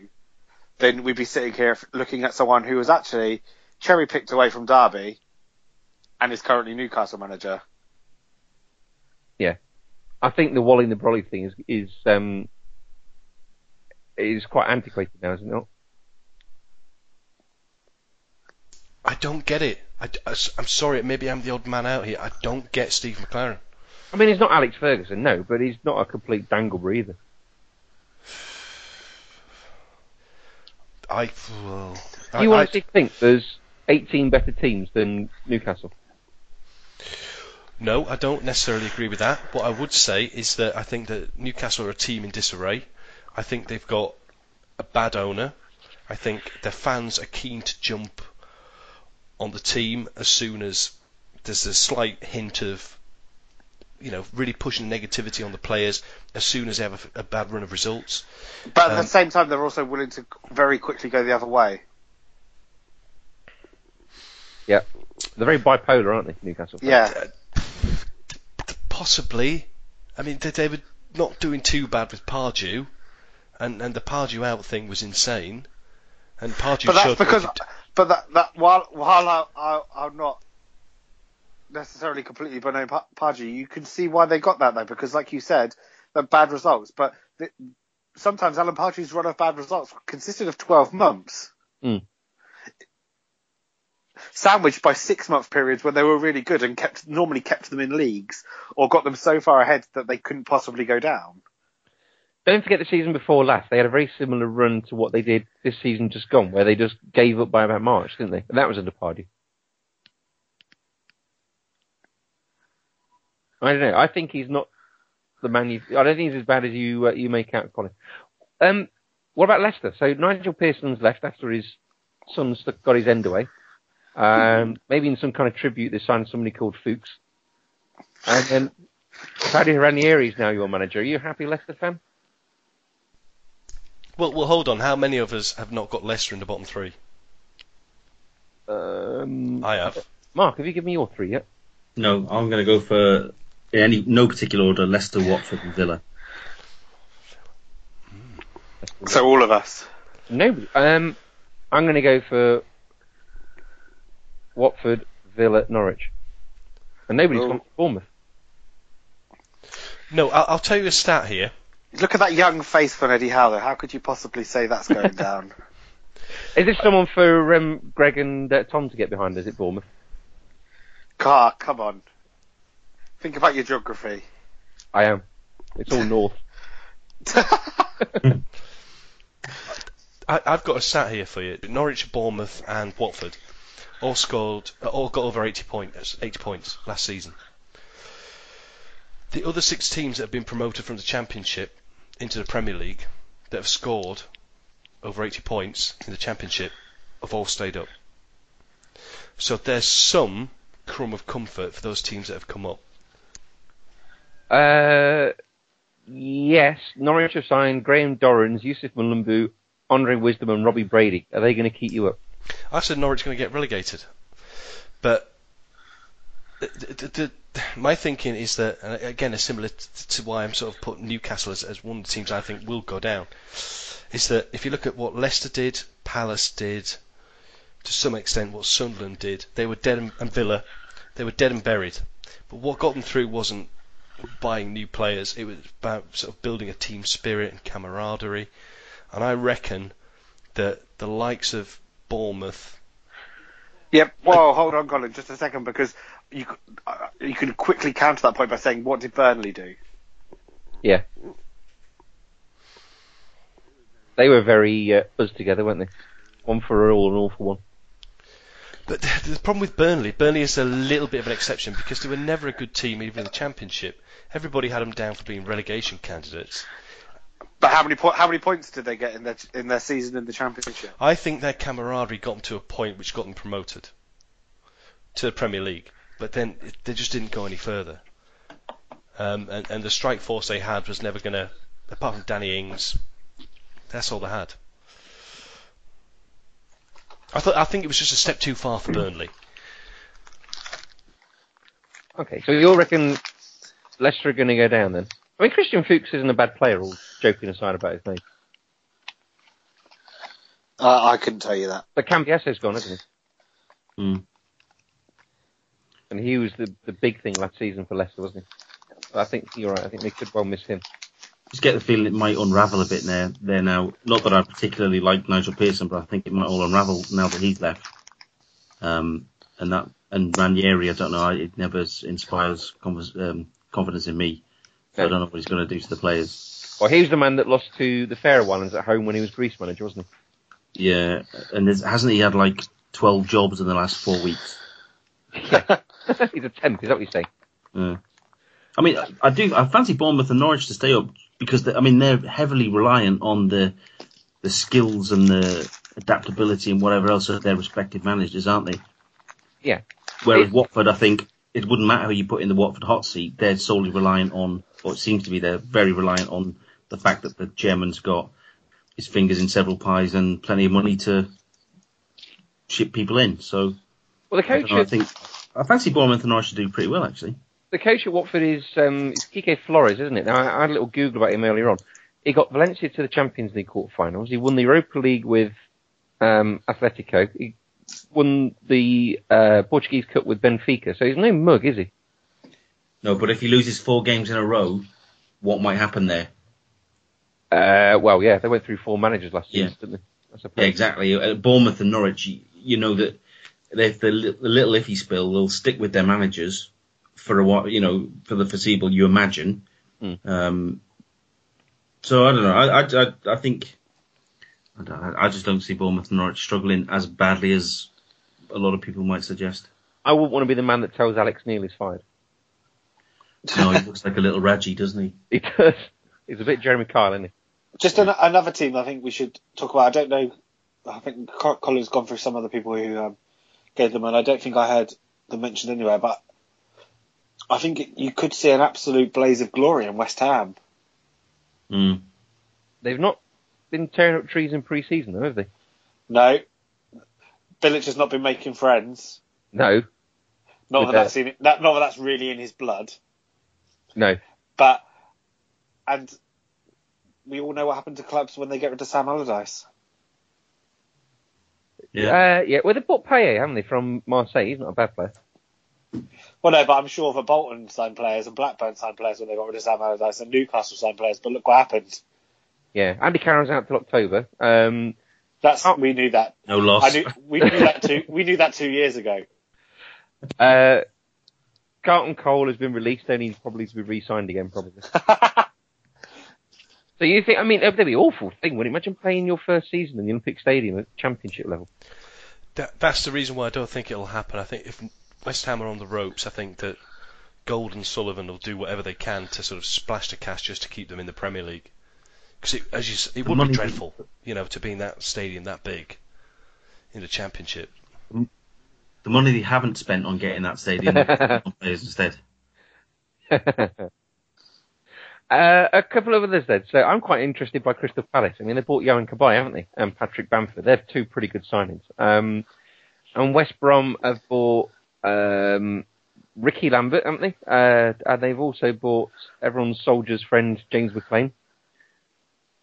[SPEAKER 4] then we'd be sitting here looking at someone who was actually cherry picked away from Derby, and is currently Newcastle manager.
[SPEAKER 1] Yeah, I think the Wally and the Brolly thing is is um is quite antiquated now, isn't it?
[SPEAKER 2] I don't get it. I, am sorry, maybe I'm the odd man out here. I don't get Steve McClaren.
[SPEAKER 1] I mean, he's not Alex Ferguson, no, but he's not a complete dangleberry either.
[SPEAKER 2] I, well,
[SPEAKER 1] Do
[SPEAKER 2] I,
[SPEAKER 1] you
[SPEAKER 2] I-
[SPEAKER 1] honestly think there's 18 better teams than Newcastle?
[SPEAKER 2] no, I don't necessarily agree with that. What I would say is that I think that Newcastle are a team in disarray. I think they've got a bad owner. I think their fans are keen to jump on the team as soon as there's a slight hint of, you know, really pushing negativity on the players as soon as they have a, a bad run of results.
[SPEAKER 4] But at
[SPEAKER 2] Um,
[SPEAKER 4] the same time, they're also willing to very quickly go the other way.
[SPEAKER 1] Yeah, they're very bipolar, aren't they, Newcastle? fans?
[SPEAKER 4] Yeah.
[SPEAKER 2] Possibly. I mean, they, they were not doing too bad with Pardew, and, and the Pardew out thing was insane. And Pardew
[SPEAKER 4] but that's
[SPEAKER 2] showed what
[SPEAKER 4] because,
[SPEAKER 2] he could-
[SPEAKER 4] but that, that while while I, I, I'm not necessarily completely below Pa- you can see why they got that though, because like you said, they're bad results. But the, sometimes Alan Pardew's run of bad results consisted of 12 months.
[SPEAKER 1] Mm.
[SPEAKER 4] Sandwiched by six month periods when they were really good and kept normally kept them in leagues or got them so far ahead that they couldn't possibly go down.
[SPEAKER 1] Don't forget the season before last. They had a very similar run to what they did this season just gone, where they just gave up by about March, didn't they? And that was under Pardew. I don't know. I think he's not the man you. I don't think he's as bad as you uh, you make out, Colin. Um, what about Leicester? So Nigel Pearson's left after his son got his end away. Um, maybe in some kind of tribute, they signed somebody called Fuchs. And then Paddy Ranieri is now your manager. Are you a happy Leicester fan?
[SPEAKER 2] Well, well, hold on. How many of us have not got Leicester in the bottom three?
[SPEAKER 1] Um,
[SPEAKER 2] I have.
[SPEAKER 1] Mark, have you given me your three yet?
[SPEAKER 3] No, I'm going to go for in any no particular order: Leicester, Watford, and Villa.
[SPEAKER 4] So all of us.
[SPEAKER 1] Nobody. Um, I'm going to go for Watford, Villa, Norwich. And nobody's
[SPEAKER 4] Oh.
[SPEAKER 1] gone for Bournemouth.
[SPEAKER 2] No, I'll, I'll tell you a stat here.
[SPEAKER 4] Look at that young face from Eddie Howe. though. How could you possibly say that's going down?
[SPEAKER 1] Is this someone for um, Greg and uh, Tom to get behind? Is it Bournemouth?
[SPEAKER 4] Car, come on. Think about your geography.
[SPEAKER 1] I am. It's all north.
[SPEAKER 2] I, I've got a sat here for you. Norwich, Bournemouth, and Watford all scored, all got over 80 points, 80 points last season. The other six teams that have been promoted from the Championship into the Premier League that have scored over 80 points in the Championship have all stayed up. So there's some crumb of comfort for those teams that have come up.
[SPEAKER 1] Uh, yes, Norwich have signed Graham Dorrans, Yusuf Mulumbu, Andre Wisdom, and Robbie Brady. Are they going to keep you up?
[SPEAKER 2] I said Norwich going to get relegated, but the, the, the, my thinking is that again, similar to why I'm sort of putting Newcastle as, as one of the teams I think will go down. Is that if you look at what Leicester did, Palace did, to some extent what Sunderland did, they were dead and, and Villa, they were dead and buried. But what got them through wasn't buying new players; it was about sort of building a team spirit and camaraderie. And I reckon that the likes of Bournemouth
[SPEAKER 4] Yep. Well, hold on, Colin, just a second, because you uh, you can quickly counter that point by saying, what did Burnley do?
[SPEAKER 1] Yeah. They were very uh, buzzed together, weren't they? One for all and all for one.
[SPEAKER 2] But the problem with Burnley, Burnley is a little bit of an exception because they were never a good team even in the Championship. Everybody had them down for being relegation candidates.
[SPEAKER 4] But how many po- how many points did they get in their in their season in the championship?
[SPEAKER 2] I think their camaraderie got them to a point which got them promoted to the Premier League, but then it, they just didn't go any further. Um, and, and the strike force they had was never going to, apart from Danny Ings, that's all they had. I thought I think it was just a step too far for Burnley.
[SPEAKER 1] Okay, so you all reckon Leicester are going to go down then? I mean, Christian Fuchs isn't a bad player, all joking aside about his name.
[SPEAKER 4] Uh, I couldn't tell you that.
[SPEAKER 1] But Cambiasso's gone, hasn't he?
[SPEAKER 3] Hmm.
[SPEAKER 1] And he was the, the big thing last season for Leicester, wasn't he? But I think you're right. I think they could well miss him.
[SPEAKER 3] Just get the feeling it might unravel a bit there, there now. Not that I particularly like Nigel Pearson, but I think it might all unravel now that he's left. Um, and that and Ranieri, I don't know, it never inspires conf- um, confidence in me. So I don't know what he's going to do to the players.
[SPEAKER 1] Well, he was the man that lost to the Faroe Islands at home when he was Greece manager, wasn't he?
[SPEAKER 3] Yeah, and hasn't he had like 12 jobs in the last four weeks?
[SPEAKER 1] Yeah. He's a temp, is that what you're saying?
[SPEAKER 3] Yeah. I mean, I, I do. I fancy Bournemouth and Norwich to stay up because I mean they're heavily reliant on the the skills and the adaptability and whatever else of their respective managers, aren't they?
[SPEAKER 1] Yeah.
[SPEAKER 3] Whereas Watford, I think it wouldn't matter who you put in the Watford hot seat. They're solely reliant on, or it seems to be, they're very reliant on the fact that the chairman's got his fingers in several pies and plenty of money to ship people in. So
[SPEAKER 1] Well, the
[SPEAKER 3] I,
[SPEAKER 1] coach,
[SPEAKER 3] know, I think I fancy Bournemouth and Norwich should do pretty well actually.
[SPEAKER 1] the coach at Watford is um, Quique Flores, isn't it? Now, I, I had a little Google about him earlier on. He got Valencia to the Champions League quarterfinals. He won the Europa League with um, Atletico. He won the uh, Portuguese Cup with Benfica. So he's no mug, is he?
[SPEAKER 3] No, but if he loses four games in a row, what might happen there?
[SPEAKER 1] Uh, well, yeah, they went through four managers last
[SPEAKER 3] Yeah.
[SPEAKER 1] season, didn't they?
[SPEAKER 3] Yeah, exactly. At Bournemouth and Norwich, you, you know that if the, the little iffy spill, they'll stick with their managers for a while, you know, for the foreseeable. You imagine.
[SPEAKER 1] Mm.
[SPEAKER 3] Um, so I don't know. I I, I, I think I, don't, I just don't see Bournemouth and Norwich struggling as badly as a lot of people might suggest.
[SPEAKER 1] I wouldn't want to be the man that tells Alex Neil he's fired.
[SPEAKER 3] No, he looks like a little Raji, doesn't he?
[SPEAKER 1] He does. He's a bit Jeremy Kyle, isn't he?
[SPEAKER 4] Just an, another team I think we should talk about. I don't know. I think Colin's gone through some other people who um, gave them, and I don't think I heard them mentioned anywhere. But I think it, you could see an absolute blaze of glory in West Ham.
[SPEAKER 3] Mm.
[SPEAKER 1] They've not been tearing up trees in pre-season, though, have they?
[SPEAKER 4] No, Bilic has not been making friends.
[SPEAKER 1] No,
[SPEAKER 4] Not that that's in, that, not that that's really in his blood.
[SPEAKER 1] no.
[SPEAKER 4] But and we all know what happened to clubs when they get rid of Sam Allardyce.
[SPEAKER 3] Yeah.
[SPEAKER 1] Uh, yeah, well, they bought Payet, haven't they, from Marseille? He's not a bad player.
[SPEAKER 4] Well, no, but I'm sure that Bolton signed players and Blackburn signed players when they got rid of Sam Allardyce and Newcastle signed players. But look what happened.
[SPEAKER 1] Yeah, Andy Carroll's out till October. Um,
[SPEAKER 4] That's
[SPEAKER 1] Oh.
[SPEAKER 4] we knew that.
[SPEAKER 3] No loss.
[SPEAKER 4] I knew we knew that two we knew that two years ago.
[SPEAKER 1] uh, Carlton Cole has been released, only he's probably to be re-signed again, probably. So you think, I mean, that'd be an awful thing, wouldn't it? Imagine playing your first season in the Olympic Stadium at championship level.
[SPEAKER 2] That, that's the reason why I don't think it'll happen. I think if West Ham are on the ropes, I think that Gold and Sullivan will do whatever they can to sort of splash the cash just to keep them in the Premier League. Because it, as you, s- it would
[SPEAKER 3] money-
[SPEAKER 2] be dreadful, you know, to be in that stadium that big in the Championship.
[SPEAKER 3] The money they haven't spent on getting that stadium on players instead.
[SPEAKER 1] Uh, a couple of others then. So I'm quite interested by Crystal Palace. I mean, they bought Yohan Cabaye, haven't they? And Patrick Bamford. They're two pretty good signings. Um, and West Brom have bought um, Rickie Lambert, haven't they? Uh, and they've also bought everyone's soldier's friend James McClean.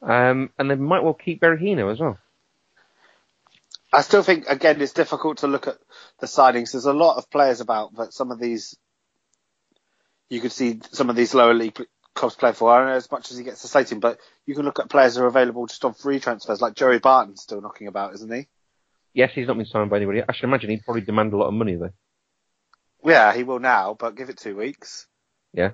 [SPEAKER 1] Um, and they might well keep Berahino as well.
[SPEAKER 4] I still think again it's difficult to look at the signings. There's a lot of players about, but some of these you could see some of these lower league clubs play for. I don't know as much as he gets the slating, but you can look at players who are available just on free transfers, like Joey Barton's still knocking about, isn't he?
[SPEAKER 1] Yes, he's not been signed by anybody. I should imagine he'd probably demand a lot of money though.
[SPEAKER 4] Yeah, he will now, but give it two weeks.
[SPEAKER 1] Yeah.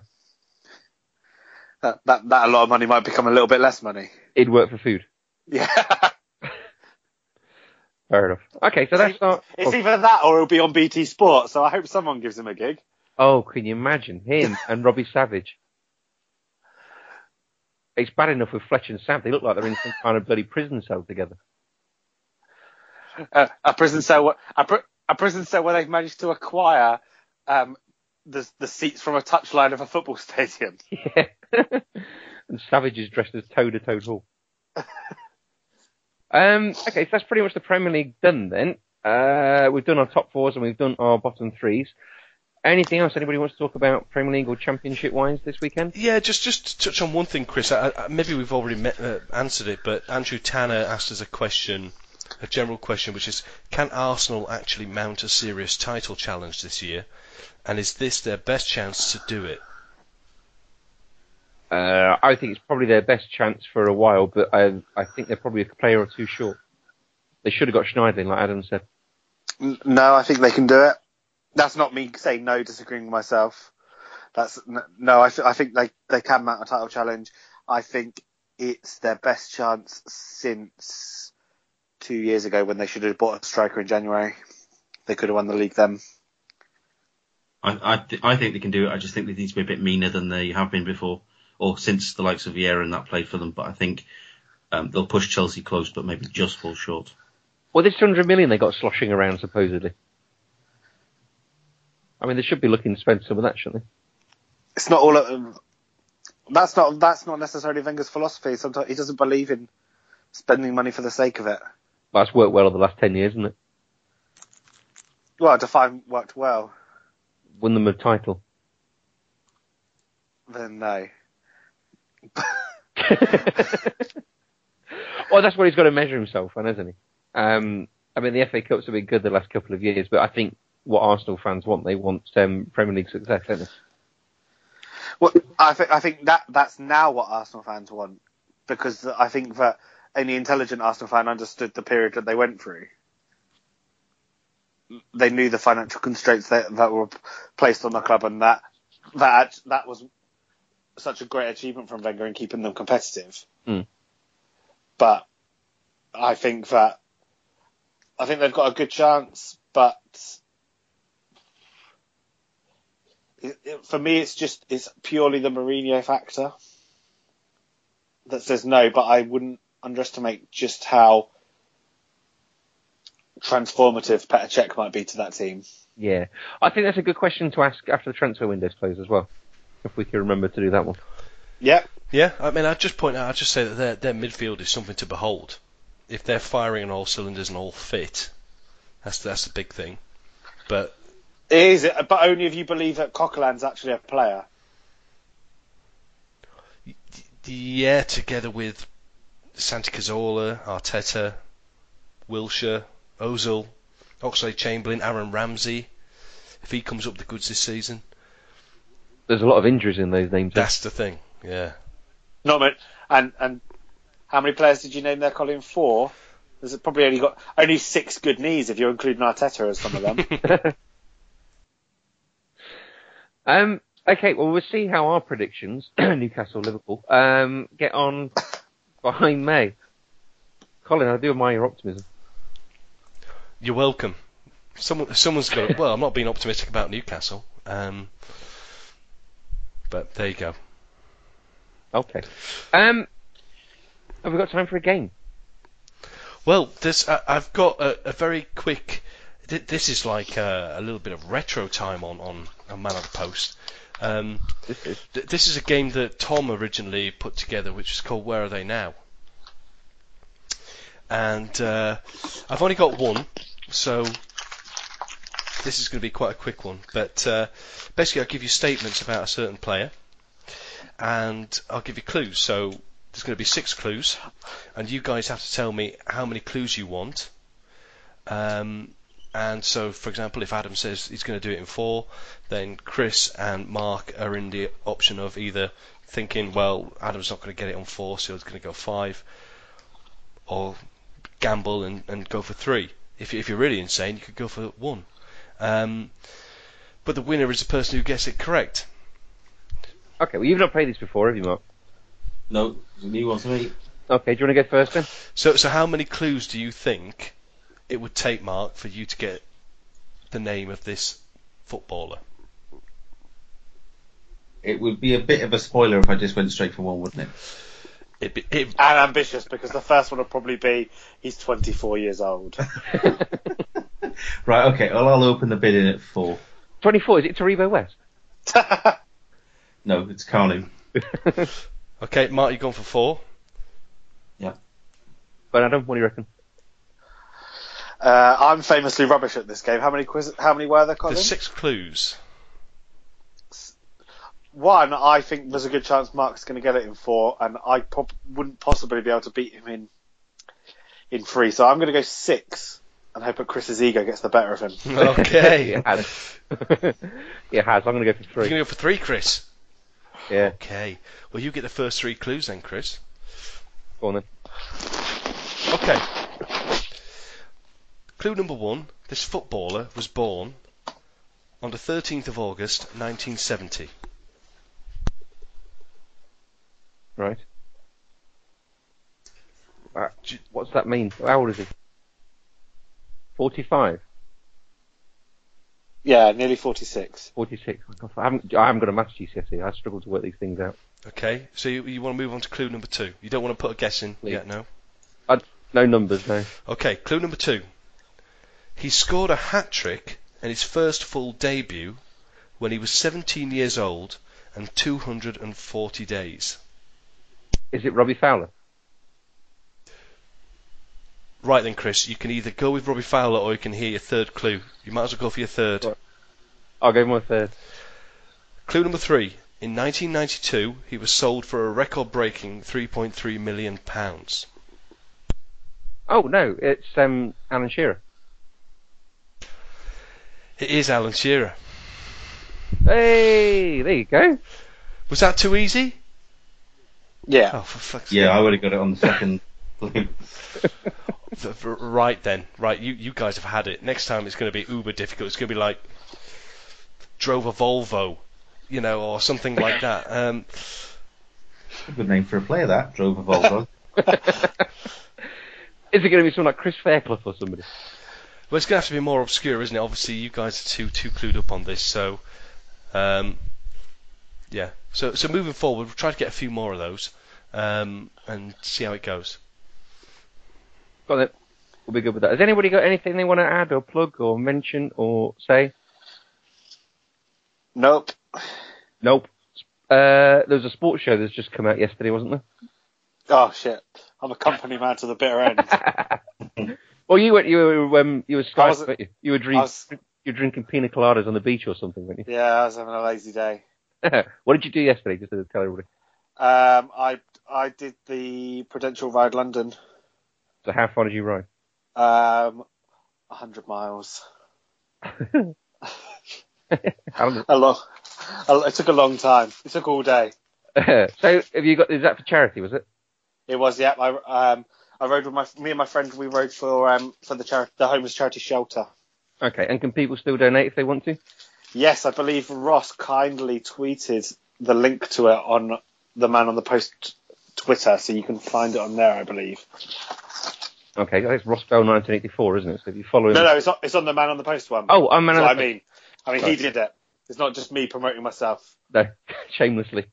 [SPEAKER 4] That that that a lot of money might become a little bit less money.
[SPEAKER 1] It'd work for food.
[SPEAKER 4] Yeah,
[SPEAKER 1] Fair enough. Okay, so that's not.
[SPEAKER 4] it's either that or he'll be on BT Sport. So I hope someone gives him a gig.
[SPEAKER 1] Oh, can you imagine him and Robbie Savage? It's bad enough with Fletcher and Sam. They look like they're in some kind of bloody prison cell together.
[SPEAKER 4] Uh, a prison cell, a, pr- a prison cell where they've managed to acquire um, the the seats from a touchline of a football stadium.
[SPEAKER 1] Yeah. and Savage is dressed as Toad at Toad Hall. um, okay, so that's pretty much the Premier League done then. Uh, we've done our top fours and we've done our bottom threes. Anything else anybody wants to talk about Premier League or Championship wise this weekend?
[SPEAKER 2] Yeah, just just to touch on one thing, Chris. I, I, maybe we've already met, uh, answered it, but Andrew Tanner asked us a question, a general question, which is: Can Arsenal actually mount a serious title challenge this year? And is this their best chance to do it?
[SPEAKER 1] Uh, I think it's probably their best chance for a while, but I, I think they're probably a player or two short. They should have got Schneiderlin, like Adam said.
[SPEAKER 4] No, I think they can do it. That's not me saying no, disagreeing with myself. That's no, I, th- I think they they can mount a title challenge. I think it's their best chance since two years ago when they should have bought a striker in January. They could have won the league then.
[SPEAKER 3] I I, th- I think they can do it. I just think they need to be a bit meaner than they have been before, or since the likes of Vieira and that played for them. But I think um, they'll push Chelsea close, but maybe just fall short.
[SPEAKER 1] Well, this 200 million they got sloshing around supposedly. I mean, they should be looking to spend some of that, shouldn't they?
[SPEAKER 4] It's not all. Of, that's not that's not necessarily Wenger's philosophy. Sometimes he doesn't believe in spending money for the sake of it.
[SPEAKER 1] Well, that's worked well over the last 10 years, isn't it?
[SPEAKER 4] Well, Define worked well.
[SPEAKER 1] Won them a title.
[SPEAKER 4] Then no.
[SPEAKER 1] well, that's what he's got to measure himself on, isn't he? Um, I mean, the FA Cups have been good the last couple of years, but I think what Arsenal fans want, they want um, Premier League success, don't they?
[SPEAKER 4] Well, I think I think that that's now what Arsenal fans want because I think that any intelligent Arsenal fan understood the period that they went through. They knew the financial constraints that, that were placed on the club, and that that that was such a great achievement from Wenger in keeping them competitive.
[SPEAKER 1] Mm.
[SPEAKER 4] But I think that I think they've got a good chance, but it, it, for me, it's just it's purely the Mourinho factor that says no. But I wouldn't underestimate just how transformative Petr Cech might be to that team.
[SPEAKER 1] Yeah, I think that's a good question to ask after the transfer window's closed as well, if we can remember to do that one.
[SPEAKER 4] Yeah,
[SPEAKER 2] Yeah, I mean, I'd just point out, I'd just say that their, their midfield is something to behold. If they're firing on all cylinders and all fit, that's that's the big thing. But
[SPEAKER 4] it is, but only if you believe that Coquelin's actually a player.
[SPEAKER 2] yeah, together with Santi Cazorla, Arteta, Wilshere, Ozil, Oxlade-Chamberlain, Aaron Ramsey, if he comes up with the goods this season,
[SPEAKER 1] There's a lot of injuries in those names.
[SPEAKER 2] that's the thing. Yeah.
[SPEAKER 4] Not much. And and how many players did you name there, Colin? Four. There's probably only got only six good knees if you're including Arteta as some of them.
[SPEAKER 1] Um, okay, well, we'll see how our predictions, Newcastle, Liverpool, um, get on by May. Colin, I do admire your optimism.
[SPEAKER 2] You're welcome. Someone, someone's got. Well, I'm not being optimistic about Newcastle, um, but there you go.
[SPEAKER 1] Okay. Um, have we got time for a game?
[SPEAKER 2] Well, this I, I've got a, a very quick. th- This is like a, a little bit of retro time on on, on Man the Post. Um, th- this is a game that Tom originally put together, which is called Where Are They Now? And uh, I've only got one, so this is going to be quite a quick one. But uh, basically, I'll give you statements about a certain player, and I'll give you clues. So there's going to be six clues, and you guys have to tell me how many clues you want. Um, and so, for example, if Adam says he's going to do it in four, then Chris and Mark are in the option of either thinking, well, Adam's not going to get it on four, so he's going to go five, or gamble and, and go for three. If, you- if you're really insane, you could go for one. Um, but the winner is the person who gets it correct.
[SPEAKER 1] Okay, well, you've not played this before, have you, Mark?
[SPEAKER 3] No, it's a new one to me.
[SPEAKER 1] Okay, do you want to go first then?
[SPEAKER 2] So, so how many clues do you think it would take, Mark, for you to get the name of this footballer?
[SPEAKER 3] It would be a bit of a spoiler if I just went straight for one, wouldn't it?
[SPEAKER 2] It, be- it,
[SPEAKER 4] and ambitious because the first one will probably be he's 24 years old.
[SPEAKER 3] Right, okay, well, I'll open the bid in at four.
[SPEAKER 1] 24, is it Taribo West?
[SPEAKER 3] No, it's Carlu.
[SPEAKER 2] okay, Mark, you've gone for four. Yeah.
[SPEAKER 1] But Adam, what do you reckon?
[SPEAKER 4] Uh, I'm famously rubbish at this game. How many quiz? How many were there, Colin?
[SPEAKER 2] There's six clues.
[SPEAKER 4] One, I think there's a good chance Mark's going to get it in four, and I prob- wouldn't possibly be able to beat him in in three. So I'm going to go six, and hope that Chris's ego gets the better of him.
[SPEAKER 2] Okay.
[SPEAKER 1] it has. it has. I'm going to go for three.
[SPEAKER 2] You're
[SPEAKER 1] three.
[SPEAKER 2] going to go for three, Chris.
[SPEAKER 1] Yeah,
[SPEAKER 2] Okay. Well, you get the first three clues then, Chris.
[SPEAKER 1] go on then.
[SPEAKER 2] Okay. Clue number one. This footballer was born on the 13th of August, 1970.
[SPEAKER 1] Right. Uh, what's that mean? How old is he? 45?
[SPEAKER 4] Yeah, nearly 46.
[SPEAKER 1] 46? Oh, God, I haven't, I haven't got a maths GCSE. I struggle to work these things out.
[SPEAKER 2] Okay. So you, you want to move on to clue number two. You don't want to put a guess in
[SPEAKER 1] Please.
[SPEAKER 2] yet, no?
[SPEAKER 1] No numbers, no.
[SPEAKER 2] Okay. Clue number two. He scored a hat trick in his first full debut when he was 17 years old and 240 days?
[SPEAKER 1] Is it Robbie Fowler?
[SPEAKER 2] Right then, Chris, you can either go with Robbie Fowler or you can hear your third clue. You might as well go for your third.
[SPEAKER 1] Right. I'll go my third.
[SPEAKER 2] Clue number three. In 1992, he was sold for a record-breaking 3.3 million pounds.
[SPEAKER 1] Oh no, it's um, Alan Shearer.
[SPEAKER 2] It is Alan Shearer.
[SPEAKER 1] Hey, there you go.
[SPEAKER 2] Was that too easy?
[SPEAKER 4] Yeah.
[SPEAKER 2] Oh, for fuck's
[SPEAKER 3] Yeah,
[SPEAKER 2] sake.
[SPEAKER 3] I would have got it on the second. clue.
[SPEAKER 2] V- v- Right then, right. You you guys have had it. Next time it's going to be uber difficult. It's going to be like drove a Volvo, you know, or something like that. Um,
[SPEAKER 3] Good name for a player, that. Drove a Volvo.
[SPEAKER 1] Is it going to be someone like Chris Fairclough or somebody?
[SPEAKER 2] Well, it's going to have to be more obscure, isn't it? Obviously, you guys are too too clued up on this, so um, yeah. So so moving forward, we'll try to get a few more of those um, and see how it goes.
[SPEAKER 1] Got it. We'll be good with that. Has anybody got anything they want to add or plug or mention or say?
[SPEAKER 4] Nope.
[SPEAKER 1] Nope. Uh, there was a sports show that's just come out yesterday, wasn't there?
[SPEAKER 4] Oh shit. I'm a company man to the bitter end.
[SPEAKER 1] Well, you went. You were. Um, you were
[SPEAKER 4] I wasn't-
[SPEAKER 1] you? Were
[SPEAKER 4] I
[SPEAKER 1] drink,
[SPEAKER 4] was,
[SPEAKER 1] You were drinking pina coladas on the beach or something, weren't you?
[SPEAKER 4] yeah, I was having a lazy day.
[SPEAKER 1] what did you do yesterday? Just to tell everybody.
[SPEAKER 4] Um, I I did the Prudential Ride London.
[SPEAKER 1] So, how far did you ride?
[SPEAKER 4] Um, 100 miles. A long. a- It took a long time. It took all day.
[SPEAKER 1] so, have you got? Is that for charity? Was it?
[SPEAKER 4] It was yeah. I um I rode with my me and my friend. We rode for um for the charity the homeless charity shelter.
[SPEAKER 1] Okay. And can people still donate if they want to?
[SPEAKER 4] Yes, I believe Ross kindly tweeted the link to it on the Man on the Post Twitter, so you can find it on there. I believe.
[SPEAKER 1] Okay, that's Rossbell 1984, isn't it? So if you follow him.
[SPEAKER 4] No, no, it's on, it's on the Man on the Post one.
[SPEAKER 1] Oh, I'm man.
[SPEAKER 4] What
[SPEAKER 1] the-
[SPEAKER 4] I mean. I mean, he did it. It's not just me promoting myself.
[SPEAKER 1] No, shamelessly.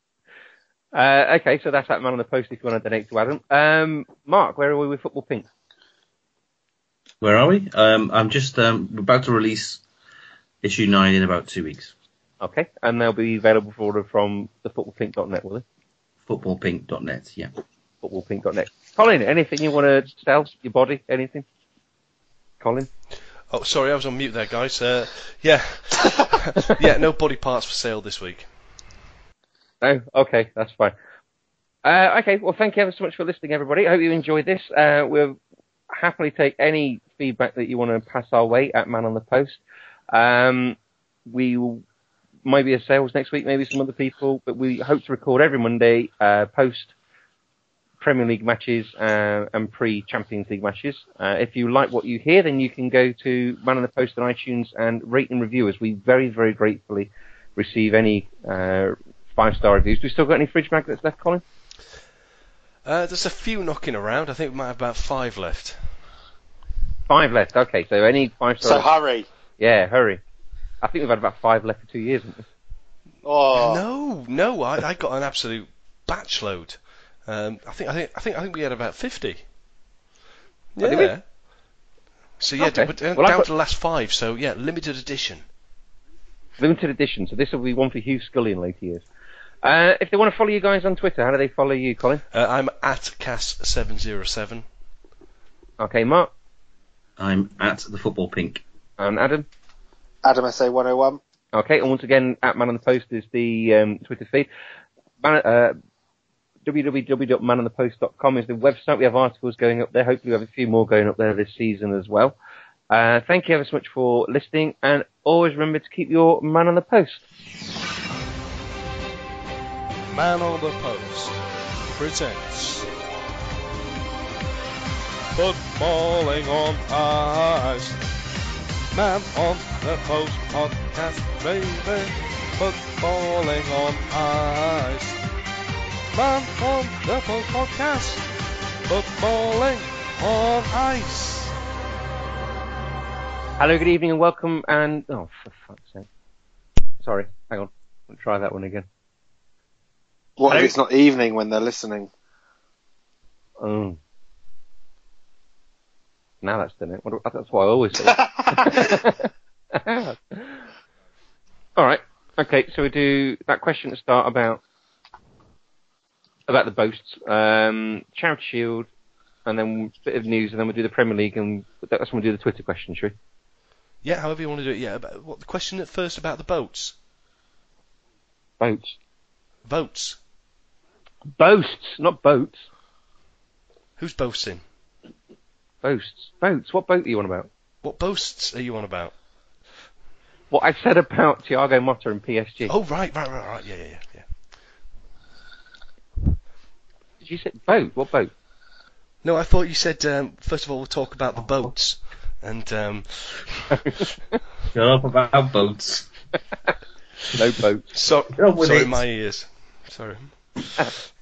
[SPEAKER 1] Uh, okay, so that's that man on the post if you want to donate to Adam. Um, Mark, where are we with Football Pink?
[SPEAKER 3] Where are we? Um, I'm just um, we're about to release issue nine in about two weeks.
[SPEAKER 1] Okay, and they'll be available for order from the footballpink.net, will they?
[SPEAKER 3] Footballpink.net. Yeah.
[SPEAKER 1] Footballpink.net. Colin, anything you want to sell? Your body? Anything? Colin?
[SPEAKER 2] Oh, sorry, I was on mute there, guys. Uh, yeah, yeah, no body parts for sale this week.
[SPEAKER 1] No? Okay, that's fine. Uh, okay, well, thank you ever so much for listening, everybody. I hope you enjoyed this. Uh, we'll happily take any feedback that you want to pass our way at Man on the Post. Um, we will maybe a sales next week, maybe some other people, but we hope to record every Monday uh, post Premier League matches uh, and pre Champions League matches. Uh, if you like what you hear, then you can go to Man on the Post on iTunes and rate and review us. We very, very gratefully receive any uh, five star reviews. Do we still got any fridge magnets left, Colin?
[SPEAKER 2] Uh, there's a few knocking around. I think we might have about five left.
[SPEAKER 1] Five left. Okay, so any five star.
[SPEAKER 4] So
[SPEAKER 1] star.
[SPEAKER 4] hurry.
[SPEAKER 1] yeah, hurry. I think we've had about five left for two years. haven't we?
[SPEAKER 4] Oh,
[SPEAKER 2] No, no, I, I got an absolute batch load. Um, I think, I think, I think, I think we had about fifty.
[SPEAKER 1] Oh.
[SPEAKER 2] Yeah. So yeah,
[SPEAKER 1] Okay.
[SPEAKER 2] but down,
[SPEAKER 1] Well,
[SPEAKER 2] down
[SPEAKER 1] got-
[SPEAKER 2] to the last five. So yeah, limited edition.
[SPEAKER 1] Limited edition. So this will be one for Hugh Scully in later years. Uh, if they want to follow you guys on Twitter, how do they follow you, Colin?
[SPEAKER 2] Uh, I'm at Cass707.
[SPEAKER 1] Okay, Mark
[SPEAKER 3] I'm at the Football Pink.
[SPEAKER 1] and Adam.
[SPEAKER 4] Adam SA 101.
[SPEAKER 1] Okay, and once again, at Man on the Post is the um, Twitter feed. Man, uh, www.manonthepost.com is the website. We have articles going up there. Hopefully, we have a few more going up there this season as well. Uh, thank you ever so much for listening, and always remember to keep your man on the post.
[SPEAKER 2] Man on the Post presents Footballing on Ice. Man on the Post podcast, baby. Footballing on Ice. Man on the Post podcast. Footballing on Ice.
[SPEAKER 1] Hello, good evening, and welcome. And oh, for fuck's sake! Sorry, hang on. I'll try that one again.
[SPEAKER 4] What
[SPEAKER 1] Hello?
[SPEAKER 4] if it's not evening when they're listening?
[SPEAKER 1] Oh. Now that's done it. What do- That's why I always say. it. All right. Okay, so we do that question to start about about the boasts, um, Charity Shield, and then a bit of news, and then we'll do the Premier League, and that's when we do the Twitter question, shall we?
[SPEAKER 2] Yeah, however you want to do it. Yeah, about, what the question at first about the boats?
[SPEAKER 1] Boats.
[SPEAKER 2] Boats.
[SPEAKER 1] Boasts, not boats.
[SPEAKER 2] Who's boasting?
[SPEAKER 1] Boasts. Boats. What boat are you on about?
[SPEAKER 2] What boasts are you on about?
[SPEAKER 1] What I said about Thiago Motta and PSG.
[SPEAKER 2] Oh, right, right, right, right. Yeah, yeah, yeah. yeah.
[SPEAKER 1] Did you say boat? What boat?
[SPEAKER 2] No, I thought you said um, first of all we'll talk about the boats, and um,
[SPEAKER 3] Shut up about boats.
[SPEAKER 1] no boat.
[SPEAKER 2] so,
[SPEAKER 3] Go with
[SPEAKER 2] sorry,
[SPEAKER 3] it.
[SPEAKER 2] my ears. Sorry.